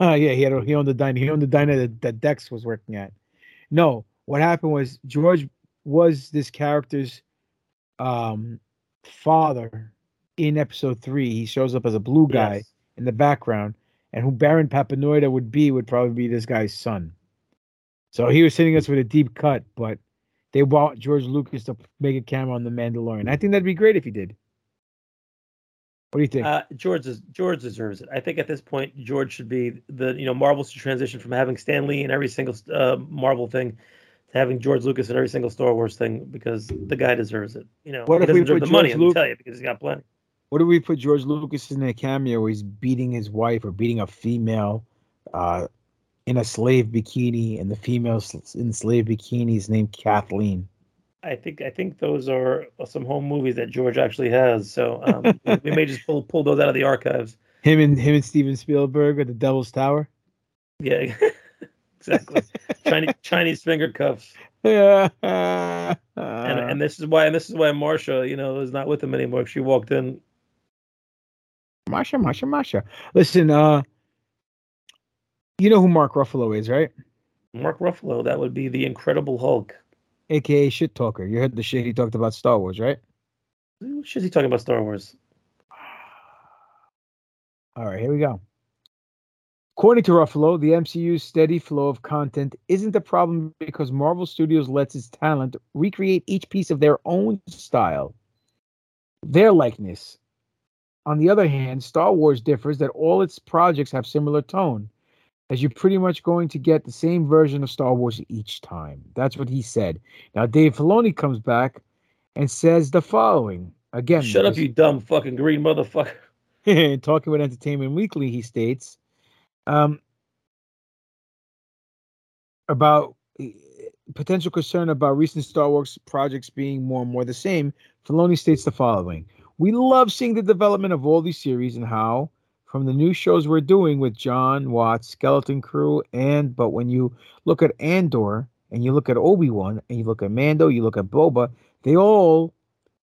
Uh, yeah, he had he owned the diner. He owned the diner that, that Dex was working at. No, what happened was George was this character's um father in episode three. He shows up as a blue guy Yes. in the background, and who Baron Papanoida would be would probably be this guy's son. So he was hitting us with a deep cut, but they want George Lucas to make a camera on the Mandalorian. I think that'd be great if he did. What do you think? Uh, George is, George deserves it. I think at this point George should be the you know Marvel's should transition from having Stan Lee in every single uh, Marvel thing to having George Lucas in every single Star Wars thing because the guy deserves it. You know, What he if we doesn't deserve put the money? George I'll tell you because he's got plenty. What do we put George Lucas in a cameo where he's beating his wife or beating a female uh, in a slave bikini, and the female in slave bikini is named Kathleen? I think I think those are some home movies that George actually has. So um, we may just pull pull those out of the archives. Him and him and Steven Spielberg at the Devil's Tower. Yeah, exactly. Chinese Chinese finger cuffs. Yeah. and and this is why and this is why Marsha, you know, is not with him anymore. She walked in. Marsha, Marsha, Marsha. Listen, uh, you know who Mark Ruffalo is, right? Mark Ruffalo, that would be the Incredible Hulk. AKA shit talker. You heard the shit he talked about Star Wars, right? What shit is he talking about Star Wars? All right, here we go. According to Ruffalo, the MCU's steady flow of content isn't a problem because Marvel Studios lets its talent recreate each piece of their own style, their likeness. On the other hand, Star Wars differs that all its projects have similar tone, as you're pretty much going to get the same version of Star Wars each time. That's what he said. Now, Dave Filoni comes back and says the following. Again, Shut up, you dumb fucking green motherfucker. Talking with Entertainment Weekly, he states, um, about eh, potential concern about recent Star Wars projects being more and more the same, Filoni states the following: "We love seeing the development of all these series and how." From the new shows we're doing with Jon Watts, Skeleton Crew, and but when you look at Andor and you look at Obi Wan and you look at Mando, you look at Boba, they all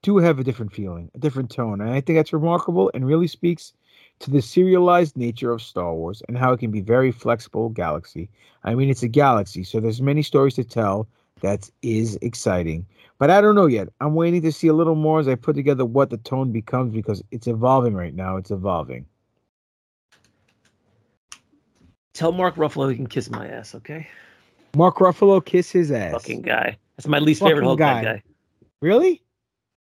do have a different feeling, a different tone. And I think that's remarkable and really speaks to the serialized nature of Star Wars and how it can be very flexible galaxy. I mean, it's a galaxy, so there's many stories to tell. That is exciting. But I don't know yet. I'm waiting to see a little more as I put together what the tone becomes because it's evolving right now. It's evolving. Tell Mark Ruffalo he can kiss my ass, okay? Mark Ruffalo kiss his ass. Fucking guy. That's my least favorite Hulk guy. guy. Really?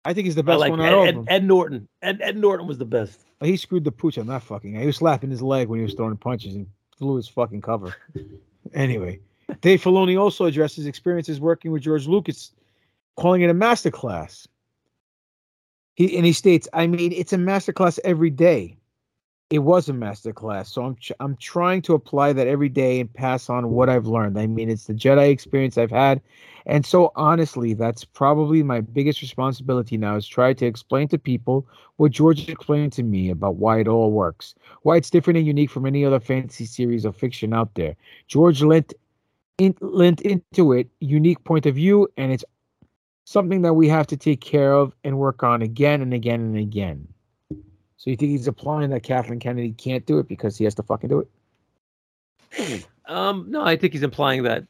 I think he's the best like one Ed, out of Ed, Norton. Ed, Ed Norton was the best. Oh, he screwed the pooch on that fucking guy. He was slapping his leg when he was throwing punches and blew his fucking cover. anyway, Dave Filoni also addresses experiences working with George Lucas, calling it a masterclass. He and he states, "I mean, it's a masterclass every day. It was a masterclass, so I'm ch- I'm trying to apply that every day and pass on what I've learned. I mean, it's the Jedi experience I've had, and so honestly, that's probably my biggest responsibility now is try to explain to people what George explained to me about why it all works, why it's different and unique from any other fantasy series of fiction out there. George lent in, lent into it unique point of view, and it's something that we have to take care of and work on again and again and again." So you think he's applying that Kathleen Kennedy can't do it because he has to fucking do it? Um, no, I think he's implying that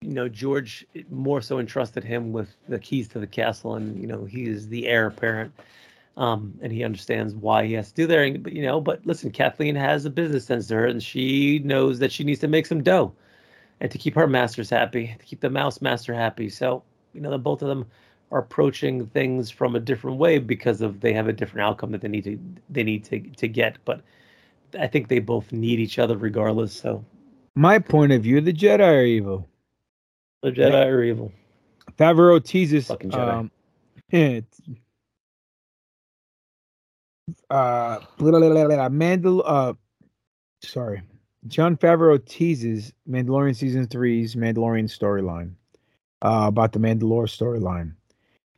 you know George more so entrusted him with the keys to the castle, and you know he is the heir apparent, um, and he understands why he has to do there. But you know, but listen, Kathleen has a business sense to her, and she knows that she needs to make some dough, and to keep her masters happy, to keep the mouse master happy. So you know, the both of them are approaching things from a different way because of they have a different outcome that they need to they need to to get. But I think they both need each other regardless. So my point of view, the Jedi are evil. The Jedi yeah. are evil. Favreau teases fucking Jedi. um, uh, Mandal uh sorry. Jon Favreau teases Mandalorian season three's Mandalorian storyline. Uh, about the Mandalore storyline.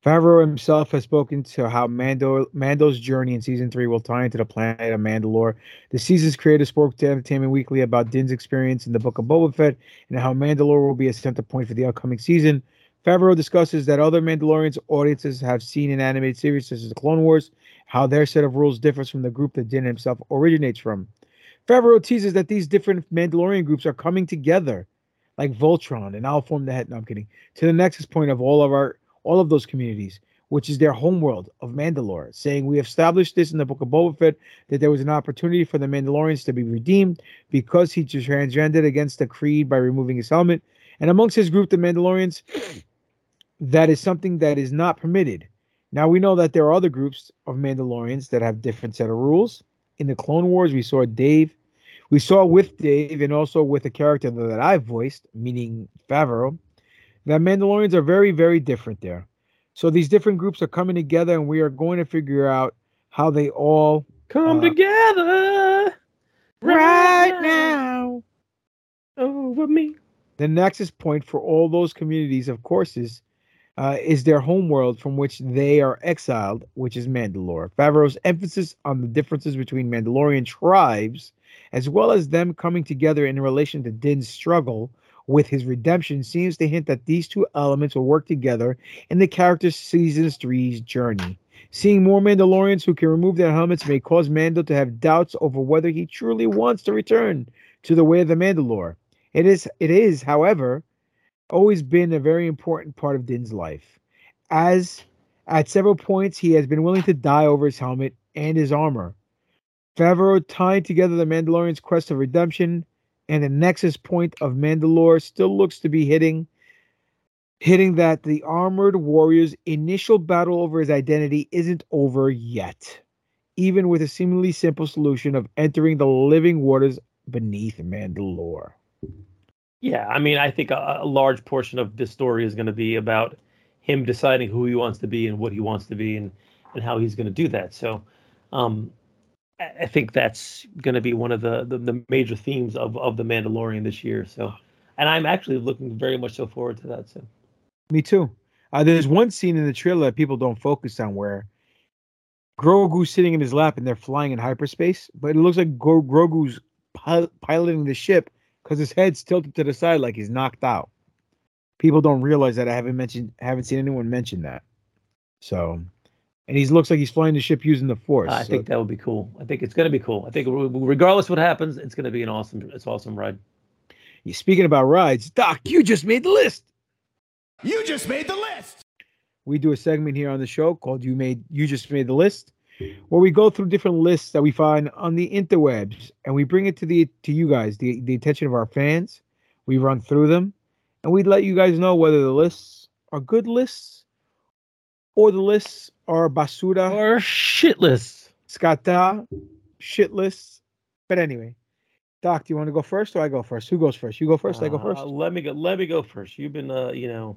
Favreau himself has spoken to how Mando Mando's journey in season three will tie into the planet of Mandalore. The season's creator spoke to Entertainment Weekly about Din's experience in the Book of Boba Fett and how Mandalore will be a center point for the upcoming season. Favreau discusses that other Mandalorians audiences have seen in animated series such as the Clone Wars, how their set of rules differs from the group that Din himself originates from. Favreau teases that these different Mandalorian groups are coming together, like Voltron, and I'll form the head. No, I'm kidding. To the nexus point of all of our all of those communities, which is their homeworld of Mandalore, saying we established this in the book of Boba Fett that there was an opportunity for the Mandalorians to be redeemed because he transgended against the creed by removing his helmet. And amongst his group, the Mandalorians, that is something that is not permitted. Now we know that there are other groups of Mandalorians that have different set of rules. In the Clone Wars, we saw Dave. We saw with Dave and also with a character that I voiced, meaning Favreau, that Mandalorians are very, very different there. So these different groups are coming together, and we are going to figure out how they all come uh, together right now over me. The nexus point for all those communities, of course, is uh, is their homeworld from which they are exiled, which is Mandalore. Favreau's emphasis on the differences between Mandalorian tribes, as well as them coming together in relation to Din's struggle with his redemption seems to hint that these two elements will work together in the character's season three's journey. Seeing more Mandalorians who can remove their helmets may cause Mando to have doubts over whether he truly wants to return to the way of the Mandalore. It is, it is, however, always been a very important part of Din's life. As at several points he has been willing to die over his helmet and his armor. Favreau tying together the Mandalorian's quest of redemption and the nexus point of Mandalore still looks to be hitting hitting that the armored warrior's initial battle over his identity isn't over yet even with a seemingly simple solution of entering the living waters beneath Mandalore. Yeah, I mean, I think a, a large portion of this story is going to be about him deciding who he wants to be and what he wants to be and and how he's going to do that. So, um, I think that's going to be one of the, the, the major themes of of the Mandalorian this year. So and I'm actually looking very much so forward to that soon. Me too. Uh, there's one scene in the trailer that people don't focus on where Grogu's sitting in his lap and they're flying in hyperspace, but it looks like Gro- Grogu's pil- piloting the ship because his head's tilted to the side like he's knocked out. People don't realize that. I haven't mentioned, haven't seen anyone mention that. So, and he looks like he's flying the ship using the Force. I so- think that would be cool. I think it's going to be cool. I think regardless what happens, it's going to be an awesome, it's awesome ride. Yeah, Speaking about rides, Doc, you just made the list. You just made the list. We do a segment here on the show called "You Made You Just Made the List," where we go through different lists that we find on the interwebs and we bring it to the to you guys, the the attention of our fans. We run through them, and we let you guys know whether the lists are good lists or the lists are basura or shit lists. Scata, shit. But anyway, Doc, do you want to go first or I go first? Who goes first? You go first. I go first. Uh, let me go. Let me go first. You've been, uh, you know,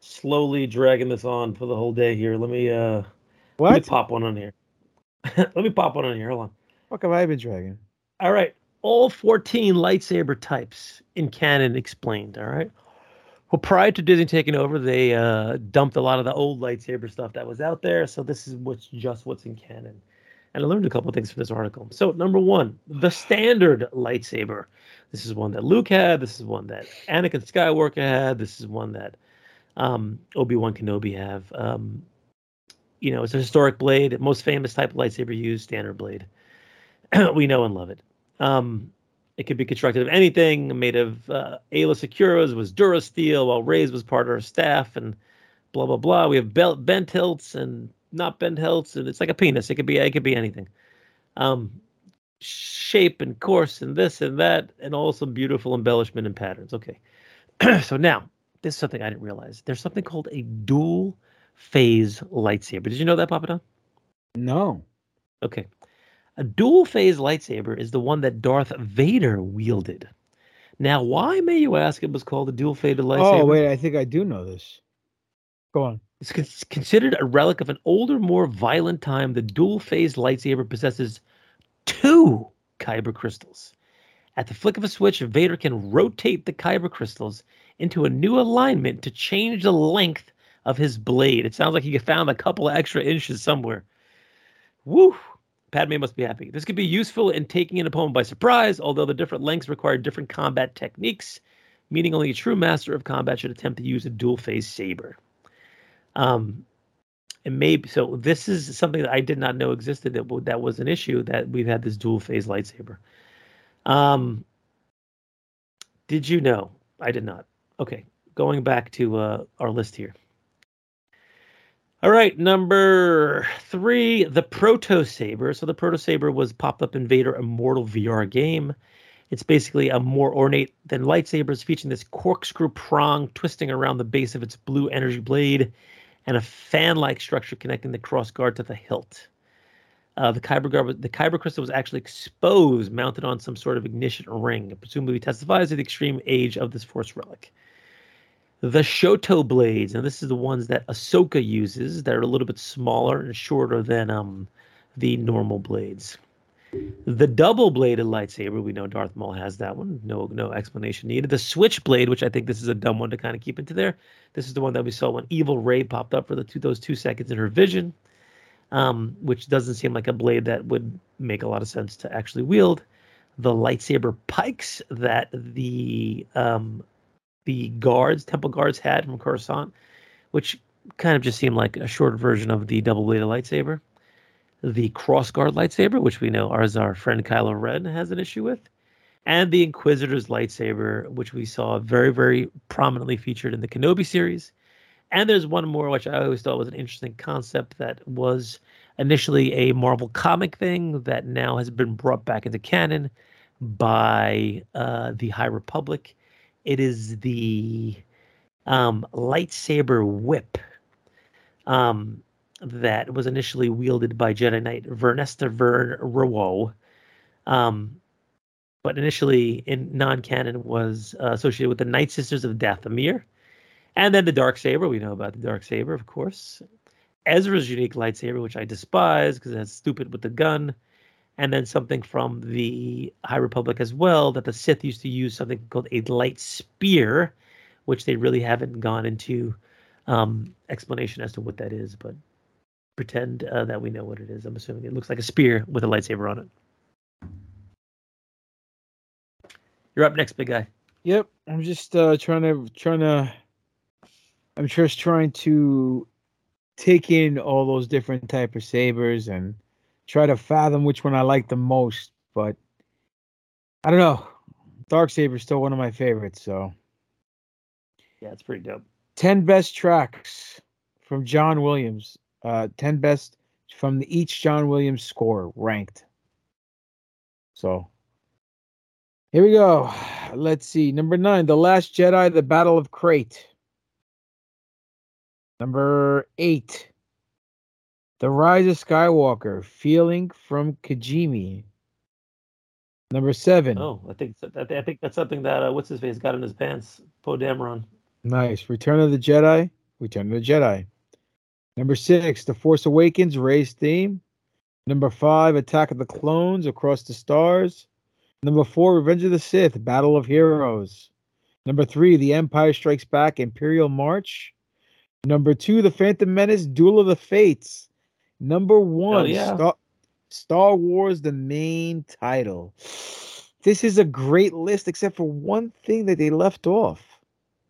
slowly dragging this on for the whole day here. Let me, uh, let me pop one on here. let me pop one on here. Hold on. What have I been dragging? All right. All 14 lightsaber types in canon explained. All right. Well, prior to Disney taking over, they uh, dumped a lot of the old lightsaber stuff that was out there. So this is what's just what's in canon. And I learned a couple of things from this article. So number one, the standard lightsaber. This is one that Luke had. This is one that Anakin Skywalker had. This is one that um, Obi Wan Kenobi have. Um, you know, it's a historic blade, most famous type of lightsaber used, standard blade. we know and love it. Um, it could be constructed of anything, made of uh, Aayla Secura's was Durasteel, while Rey's was part of her staff, and blah blah blah. We have belt bent hilts and not bent hilts, and it's like a penis. It could be it could be anything. Um, shape and course and this and that, and also beautiful embellishment and patterns. Okay, so now this is something I didn't realize. There's something called a dual phase lightsaber. Did you know that, Papadon? No. Okay. A dual phase lightsaber is the one that Darth Vader wielded. Now, why may you ask it was called a dual phase lightsaber? Oh wait, I think I do know this. Go on. It's con- considered a relic of an older, more violent time. The dual phase lightsaber possesses two kyber crystals. At the flick of a switch, Vader can rotate the kyber crystals into a new alignment to change the length of his blade. It sounds like he found a couple of extra inches somewhere. Woo! Padme must be happy. This could be useful in taking an opponent by surprise, although the different lengths require different combat techniques, meaning only a true master of combat should attempt to use a dual phase saber. Um, and maybe so. This is something that I did not know existed. That that was an issue that we've had this dual phase lightsaber. Um, did you know? I did not. Okay, going back to uh, our list here. All right, number three, the Proto Saber. So the Proto Saber was pop-up in Vader Immortal VR game. It's basically a more ornate than lightsabers, featuring this corkscrew prong twisting around the base of its blue energy blade, and a fan-like structure connecting the crossguard to the hilt. Uh, the kyber guard, the kyber crystal was actually exposed, mounted on some sort of ignition ring. It presumably testifies to the extreme age of this force relic. The Shoto blades, and this is the ones that Ahsoka uses, that are a little bit smaller and shorter than um the normal blades. The double bladed lightsaber, we know Darth Maul has that one. No, no explanation needed. The switchblade, which I think this is a dumb one to kind of keep into there. This is the one that we saw when Evil Rey popped up for the two those two seconds in her vision, um, which doesn't seem like a blade that would make a lot of sense to actually wield. The lightsaber pikes that the um, the guards, temple guards, had from Coruscant, which kind of just seemed like a short version of the double bladed lightsaber the crossguard lightsaber, which we know as our friend Kylo Ren has an issue with, and the Inquisitor's lightsaber, which we saw very, very prominently featured in the Kenobi series. And there's one more, which I always thought was an interesting concept that was initially a Marvel comic thing that now has been brought back into canon by uh, the High Republic. It is the um, lightsaber whip. Um, that was initially wielded by Jedi Knight Vernestra Vern Rawo. Um, but initially in non-canon was uh, associated with the Night Sisters of Dathomir. And then the Dark Saber, we know about the Dark Saber, of course. Ezra's unique lightsaber, which I despise because it's stupid with the gun. And then something from the High Republic as well that the Sith used to use something called a light spear, which they really haven't gone into um, explanation as to what that is, but pretend uh, that we know what it is. I'm assuming it looks like a spear with a lightsaber on it. You're up next, big guy. Yep, I'm just uh, trying to trying to. I'm just trying to take in all those different type of sabers and try to fathom which one I like the most. But I don't know. Dark Saber is still one of my favorites. So yeah, it's pretty dope. Ten best tracks from John Williams. Uh, ten best from the each John Williams score ranked. So here we go. Let's see. Number nine, The Last Jedi, The Battle of Crait. Number eight, The Rise of Skywalker, Feeling from Kijimi. Number seven. Oh, I think I think that's something that uh, what's his face got in his pants. Poe Dameron. Nice. Return of the Jedi. Return of the Jedi. Number six, The Force Awakens, Rey's theme. Number five, Attack of the Clones, Across the Stars. Number four, Revenge of the Sith, Battle of Heroes. Number three, The Empire Strikes Back, Imperial March. Number two, The Phantom Menace, Duel of the Fates. Number one, yeah. Star, Star Wars, the main title. This is a great list, except for one thing that they left off.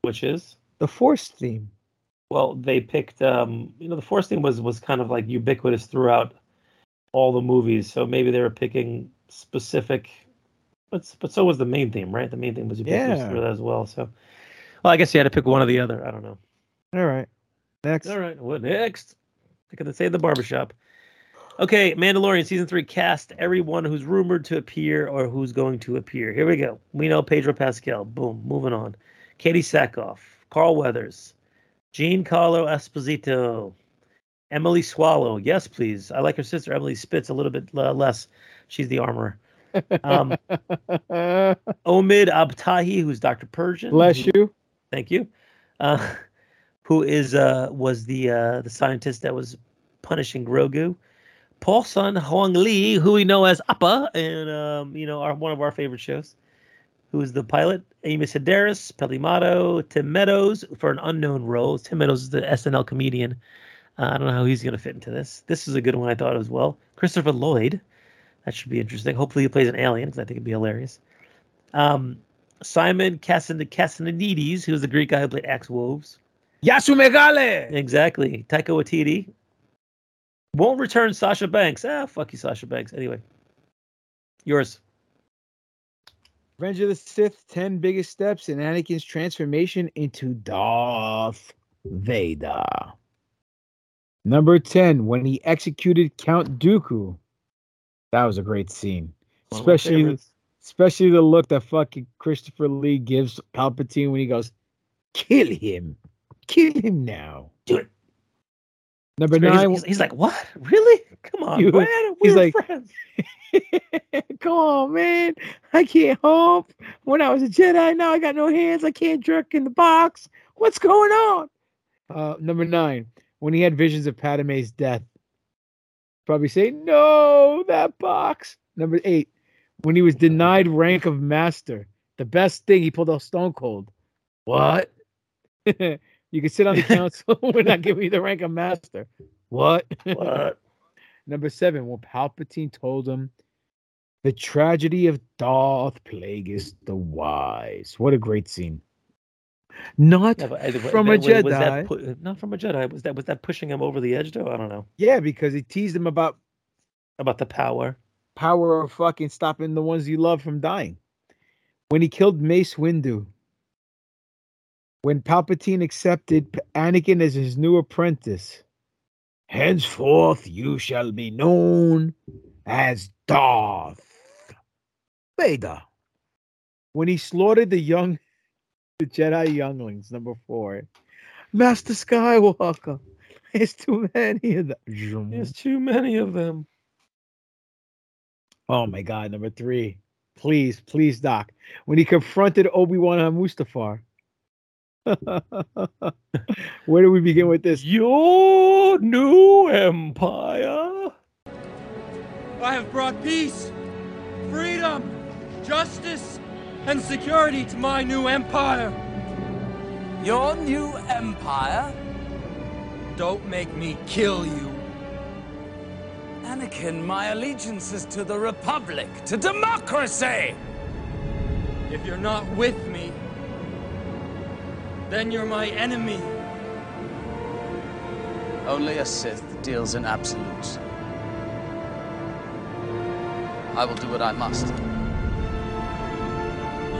Which is? The Force theme. Well, they picked um, you know, the Force theme was was kind of like ubiquitous throughout all the movies. So maybe they were picking specific but but so was the main theme, right? The main theme was ubiquitous Yeah. through that as well. So well, I guess you had to pick one or the other. I don't know. All right. Next. All right. What next? I could say the barbershop. Okay, Mandalorian season three cast everyone who's rumored to appear or who's going to appear. Here we go. We know Pedro Pascal. Boom. Moving on. Katee Sackhoff, Carl Weathers, Giancarlo Esposito, Emily Swallow. Yes, please. I like her sister Emily Spitz a little bit uh, less. She's the armorer. Um, Omid Abtahi, who's Dr. Pershing. Bless you. Thank you. Uh, who is uh, was the uh, the scientist that was punishing Grogu? Paul Sun-Hyung Lee, who we know as Appa, and um, you know, our, one of our favorite shows. Who is the pilot? Amy Sedaris, Peli Motto, Tim Meadows for an unknown role. Tim Meadows is the SNL comedian. Uh, I don't know how he's going to fit into this. This is a good one, I thought as well. Christopher Lloyd. That should be interesting. Hopefully, he plays an alien because I think it'd be hilarious. Um, Simon Cassin- Kassianides, who's the Greek guy who played Axe Woves. Yasumegale. Exactly. Taika Waititi. Won't return Sasha Banks. Ah, fuck you, Sasha Banks. Anyway, yours. Revenge of the Sith, 10 biggest steps in Anakin's transformation into Darth Vader. Number 10, when he executed Count Dooku. That was a great scene. One Especially especially the look that fucking Christopher Lee gives Palpatine when he goes, kill him. Kill him now. Do it. Number nine. he's- he's like, what? Really? Come on, You- man. We're like- friends. Come on, man. I can't hump. When I was a Jedi, now I got no hands. I can't jerk in the box. What's going on? Uh, number nine, when he had visions of Padme's death. Probably say, no, that box. Number eight, when he was denied rank of master. The best thing, he pulled off Stone Cold. What? you can sit on the council. We're not giving you the rank of master. What? What? Number seven, when Palpatine told him the tragedy of Darth Plagueis the Wise. What a great scene. Not Yeah, but, uh, from a was- was Jedi. that pu- not from a Jedi. Was that was that pushing him over the edge though? I don't know yeah, because he teased him about about the power. power of fucking stopping the ones you love from dying. When he killed Mace Windu. When Palpatine accepted Anakin as his new apprentice. Henceforth you shall be known as Darth Vader. When he slaughtered the young the Jedi younglings, number four. Master Skywalker. There's too many of them. There's too many of them. Oh my god, number three. Please, please, Doc. When he confronted Obi-Wan on Mustafar. Where do we begin with this? Your new empire. I have brought peace, freedom, justice, and security to my new empire. Your new empire? Don't make me kill you. Anakin, my allegiance is to the Republic, to democracy! If you're not with me, then you're my enemy. Only a Sith deals in absolutes. I will do what I must.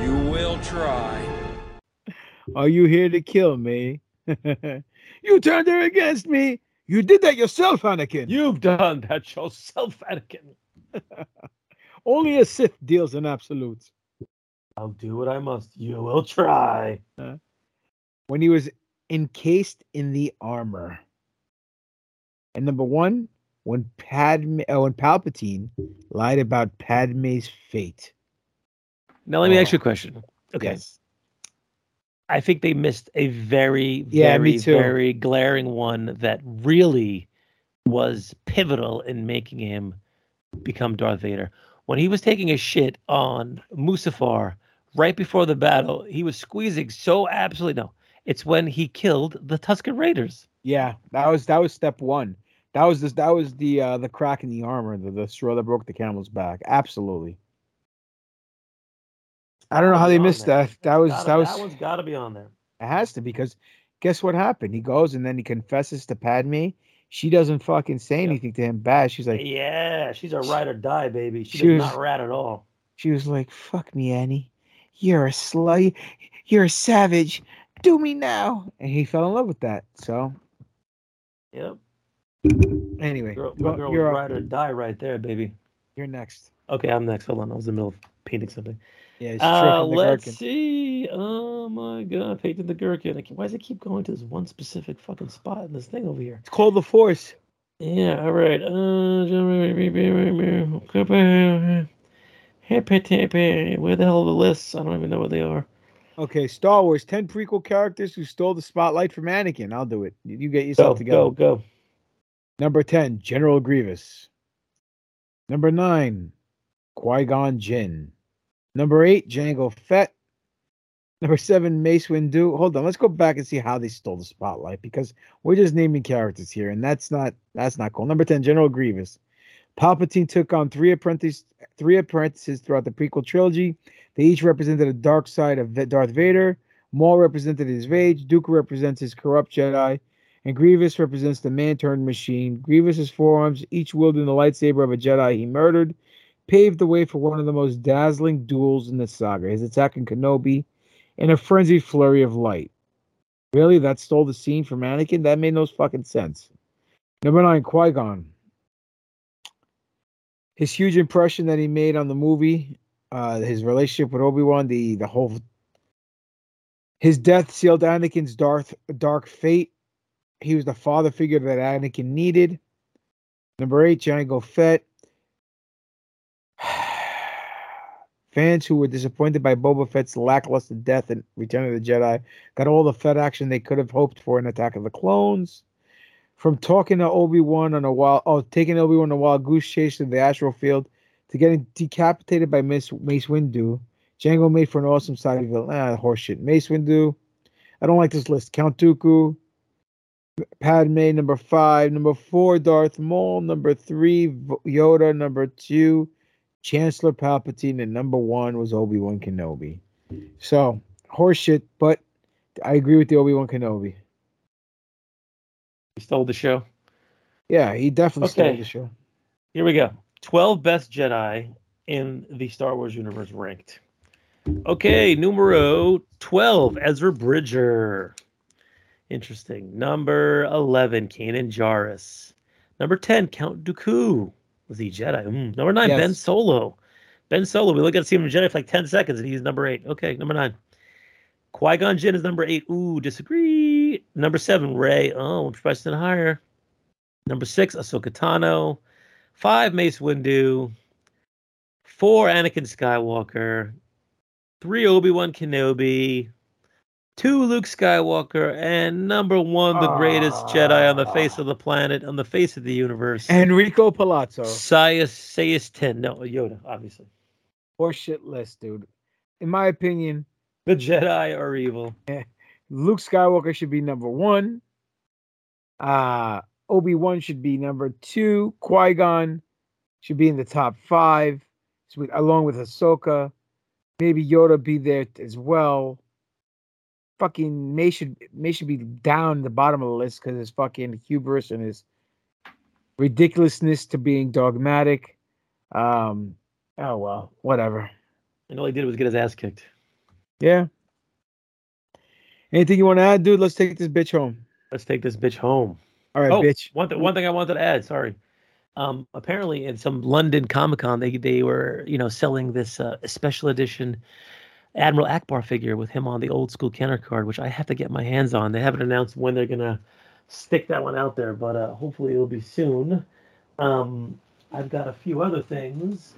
You will try. Are you here to kill me? you turned her against me. You did that yourself, Anakin. You've done that yourself, Anakin. Only a Sith deals in absolutes. I'll do what I must. You will try. When he was encased in the armor. And number one, when Padme, oh, when Palpatine lied about Padme's fate. Now let me ask Oh. you a oh. question. Okay. Yes. I think they missed a very, Yeah, very, very glaring one that really was pivotal in making him become Darth Vader. When he was taking a shit on Mustafar right before the battle, he was squeezing so absolutely no. It's when he killed the Tusken Raiders. Yeah, that was that was step one. That was this that was the uh the crack in the armor, the, the straw that broke the camel's back. Absolutely. I don't know how they missed there. that. That was Gotta- that was that one's got to be on there. it has to because guess what happened? He goes and then he confesses to Padme. She doesn't fucking say anything to him bad. She's like Yeah, she's a ride or die, baby. She, She was- not rat at all. she was like, "Fuck me, Annie. You're a slut. You're a savage. Do me now." And he fell in love with that. So Yep. anyway, Girl, my girl you're ride or die right there, baby. You're next. Okay, I'm next. Hold on. I was in the middle of painting something. Yeah, he's Uh, let's gherkin. see. Oh my god, painting the gherkin. Why does it keep going to this one specific fucking spot in this thing over here? It's called the Force. Yeah, all right. Uh, where the hell are the lists? I don't even know where they are. Okay, Star Wars, 10 prequel characters who stole the spotlight from Anakin. I'll do it. You get Go, yourself together. go, go. Number 10, General Grievous. Number 9, Qui Gon Jinn. Number 8, Jango Fett. Number 7, Mace Windu. Hold on, let's go back and see how they stole the spotlight because we're just naming characters here, and that's not that's not cool. Number 10, General Grievous. Palpatine took on three apprentices three apprentices throughout the prequel trilogy. They each represented a dark side of Darth Vader. Maul represented his rage. Dooku represents his corrupt Jedi. And Grievous represents the man turned machine. Grievous's forearms, each wielding the lightsaber of a Jedi he murdered, paved the way for one of the most dazzling duels in the saga. His attack on Kenobi in a frenzied flurry of light. Really? That stole the scene from Anakin? That made no fucking sense. Number nine, Qui Gon. His huge impression that he made on the movie, uh, his relationship with Obi Wan, the the whole his death sealed Anakin's dark dark fate. He was the father figure that Anakin needed. Number eight, Jango Fett. Fans who were disappointed by Boba Fett's lackluster death in Return of the Jedi got all the Fett action they could have hoped for in Attack of the Clones. From talking to Obi Wan on a wild, oh, taking Obi Wan on a wild goose chase to the astral field, to getting decapitated by Miss Mace Windu, Jango made for an awesome side villain. Ah, horseshit. Mace Windu. I don't like this list. Count Dooku. Padme, number five. Number four, Darth Maul. Number three, Yoda. Number two, Chancellor Palpatine. And number one was Obi Wan Kenobi. So, horseshit, but I agree with the Obi Wan Kenobi. He stole the show. Yeah, he definitely stole the show. Here we go. 12 best Jedi in the Star Wars universe ranked. Okay, numero 12, Ezra Bridger. Interesting. Number 11, Kanan Jarrus. Number 10, Count Dooku. Was he Jedi? Mm. Number 9, Ben Solo. Ben Solo. We look at see him in Jedi for like 10 seconds and he's number 8. Okay, number 9. Qui Gon Jinn is number 8. Ooh, disagree. Number 7, Rey. oh person higher. Number 6, Ahsoka Tano. 5, Mace Windu. 4, Anakin Skywalker. 3, Obi Wan Kenobi. two Luke Skywalker, and number one, the greatest Jedi on the face of the ah. planet, on the face of the universe, Enrico Palazzo. Sias Sayas Ten. No, Yoda, obviously. Horseshit list, dude. In my opinion, The Jedi are evil. Eh, Luke Skywalker should be number one. Uh Obi Wan should be number two. Qui Gon should be in the top five, with- along with Ahsoka. Maybe Yoda be there as well. Fucking May should May should be down the bottom of the list because his fucking hubris and his ridiculousness to being dogmatic. Um, oh well, whatever. And all he did was get his ass kicked. Yeah. Anything you want to add, dude? Let's take this bitch home. Let's take this bitch home. All right, oh, bitch. One, th- one thing I wanted to add. Sorry. Um, apparently, in some London Comic Con, they they were you know selling this uh, special edition Admiral Ackbar figure with him on the old school counter card, which I have to get my hands on. They haven't announced when they're gonna stick that one out there, but uh, hopefully it'll be soon. Um, I've got a few other things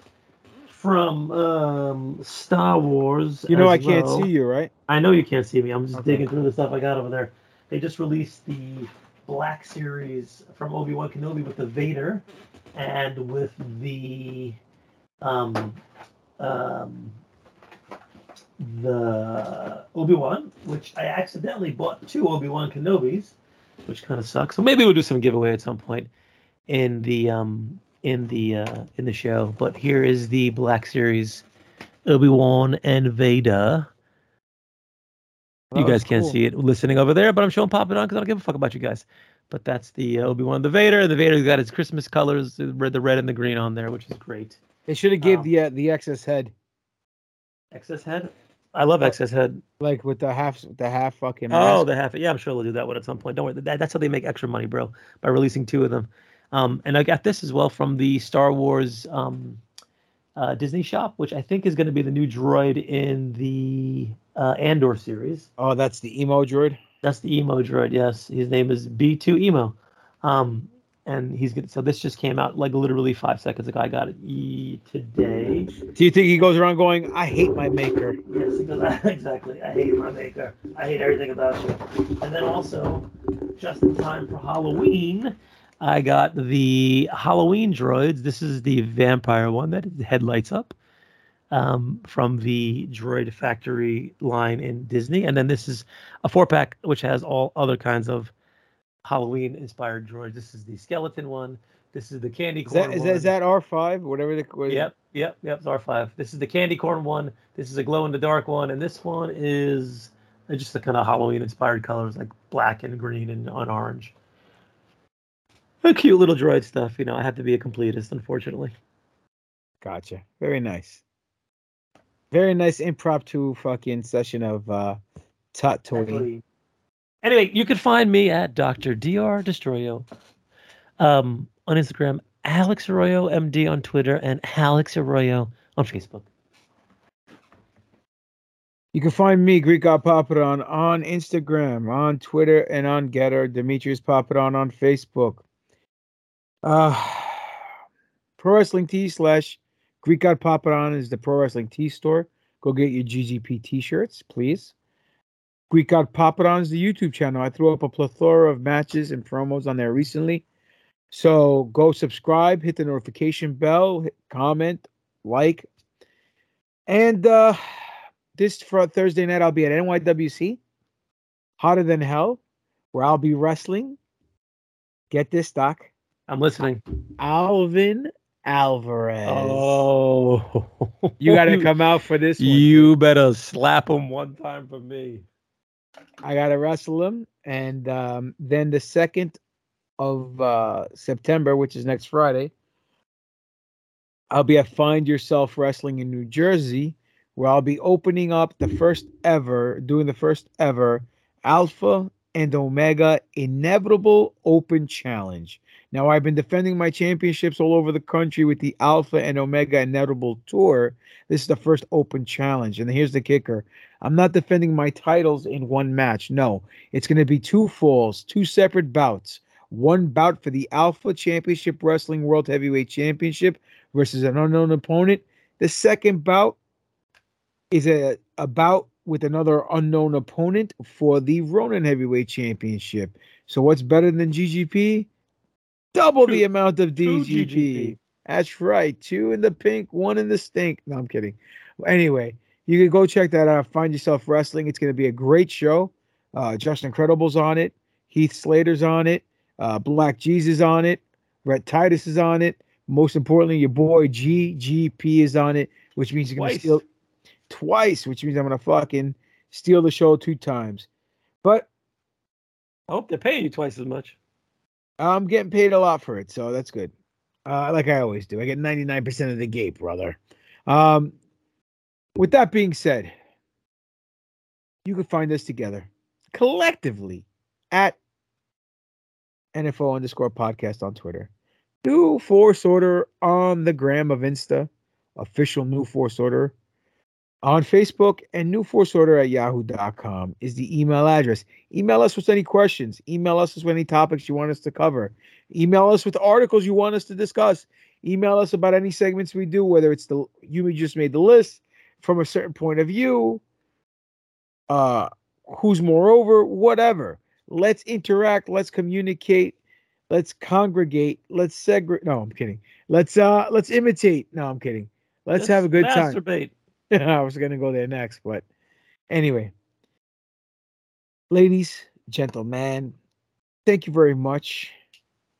from um, Star Wars. You know I can't well. see you, right? I know you can't see me. I'm just Okay. digging through the stuff I got over there. They just released the Black Series from Obi Wan Kenobi with the Vader and with the um um the Obi Wan, which I accidentally bought two Obi Wan Kenobis, which kind of sucks. So maybe we'll do some giveaway at some point in the um in the uh in the show. But here is the Black Series Obi Wan and Vader. Well, you guys can't cool. see it listening over there, but I'm showing Papadon because I don't give a fuck about you guys. But that's the uh, Obi Wan, the Vader. The Vader's got its Christmas colors, the red, the red and the green on there, which is great. They should have gave the uh, the excess head, Excess head. I love excess head. like with the half the half fucking. Oh, the half. Yeah, I'm sure they'll do that one at some point. Don't worry. That, that's how they make extra money, bro, by releasing two of them. Um, and I got this as well from the Star Wars um, uh, Disney shop, which I think is going to be the new droid in the uh, Andor series. Oh, that's the emo droid. That's the emo droid. Yes, his name is B2EMO. Um, and he's good. So this just came out like literally five seconds ago. I got it e- today. Do you think he goes around going, "I hate my maker"? Yes, exactly. I hate my maker. I hate everything about you. And then also, just in time for Halloween, I got the Halloween droids. This is the vampire one that head lights up um, from the Droid Factory line in Disney. And then this is a four pack which has all other kinds of Halloween inspired droids. This is the skeleton one. This is the candy Is corn that is that, is that R five? Whatever the what is? Yep, yep, yep. It's R5. This is the candy corn one. This is a glow in the dark one, and this one is just the kind of Halloween inspired colors like black and green and on orange. A cute little droid stuff. You know, I have to be a completist, unfortunately. Gotcha. Very nice. Very nice impromptu fucking session of uh Tatooine. Actually- Anyway, you can find me at Dr. Dr. Destroyo um, on Instagram, Alex Arroyo MD on Twitter, and Alex Arroyo on Facebook. You can find me, Greek God Papadon, on Instagram, on Twitter, and on Gettr. Demetrius Papadon on Facebook. Uh, Pro Wrestling Tees slash Greek God Papadon is the Pro Wrestling Tees store. Go get your GGP t shirts, please. Greek God Papadon is the YouTube channel. I threw up a plethora of matches and promos on there recently. So go subscribe, hit the notification bell, comment, like. And uh this for Thursday night, I'll be at NYWC, Hotter Than Hell, where I'll be wrestling. Get this, Doc. I'm listening. Alvin Alvarez. Oh, You got to come out for this one. You better slap him one time for me. I got to wrestle him. And um, then the 2nd of uh, September, which is next Friday, I'll be at Find Yourself Wrestling in New Jersey, where I'll be opening up the first ever, doing the first ever Alpha and Omega Inevitable Open Challenge. Now, I've been defending my championships all over the country with the Alpha and Omega Inevitable Tour. This is the first open challenge. And here's the kicker I'm not defending my titles in one match. No, it's going to be two falls, two separate bouts. One bout for the Alpha Championship Wrestling World Heavyweight Championship versus an unknown opponent. The second bout is a, a bout with another unknown opponent for the Ronin Heavyweight Championship. So what's better than GGP? Double the amount of DGP. GGP. That's right. Two in the pink, one in the stink. No, I'm kidding. Anyway, you can go check that out. Find yourself wrestling. It's going to be a great show. Uh, Justin Credible's on it. Heath Slater's on it. Uh, Black Jesus on it. Rhett Titus is on it. Most importantly, your boy GGP is on it, which means you're going to steal twice, which means I'm going to fucking steal the show two times. But I hope they're paying you twice as much. I'm getting paid a lot for it, so that's good. Uh, like I always do. I get 99% of the gate, brother. Um, with that being said, you can find us together collectively at NFO underscore podcast on Twitter. New Force Order on the gram of Insta, official New Force Order on Facebook, and New Force Order at yahoo.com is the email address. Email us with any questions. Email us with any topics you want us to cover. Email us with articles you want us to discuss. Email us about any segments we do, whether it's the you just made the list from a certain point of view, uh, who's moreover, whatever. Let's interact. Let's communicate. Let's congregate. Let's segregate. No, I'm kidding. Let's uh, let's imitate. No, I'm kidding. Let's, have a good time. I was gonna go there next, but anyway, ladies, gentlemen, thank you very much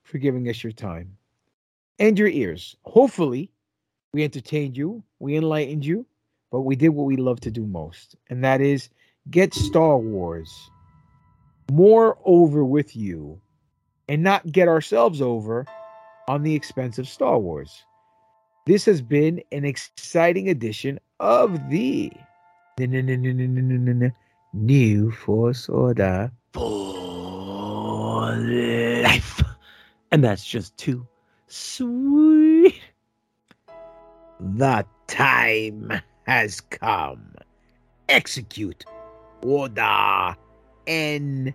for giving us your time and your ears. Hopefully, we entertained you, we enlightened you, but we did what we love to do most, and that is get Star Wars more over with you and not get ourselves over on the expense of Star Wars. This has been an exciting edition of the New Force Order. For life. And that's just too sweet. The time has come. Execute Order N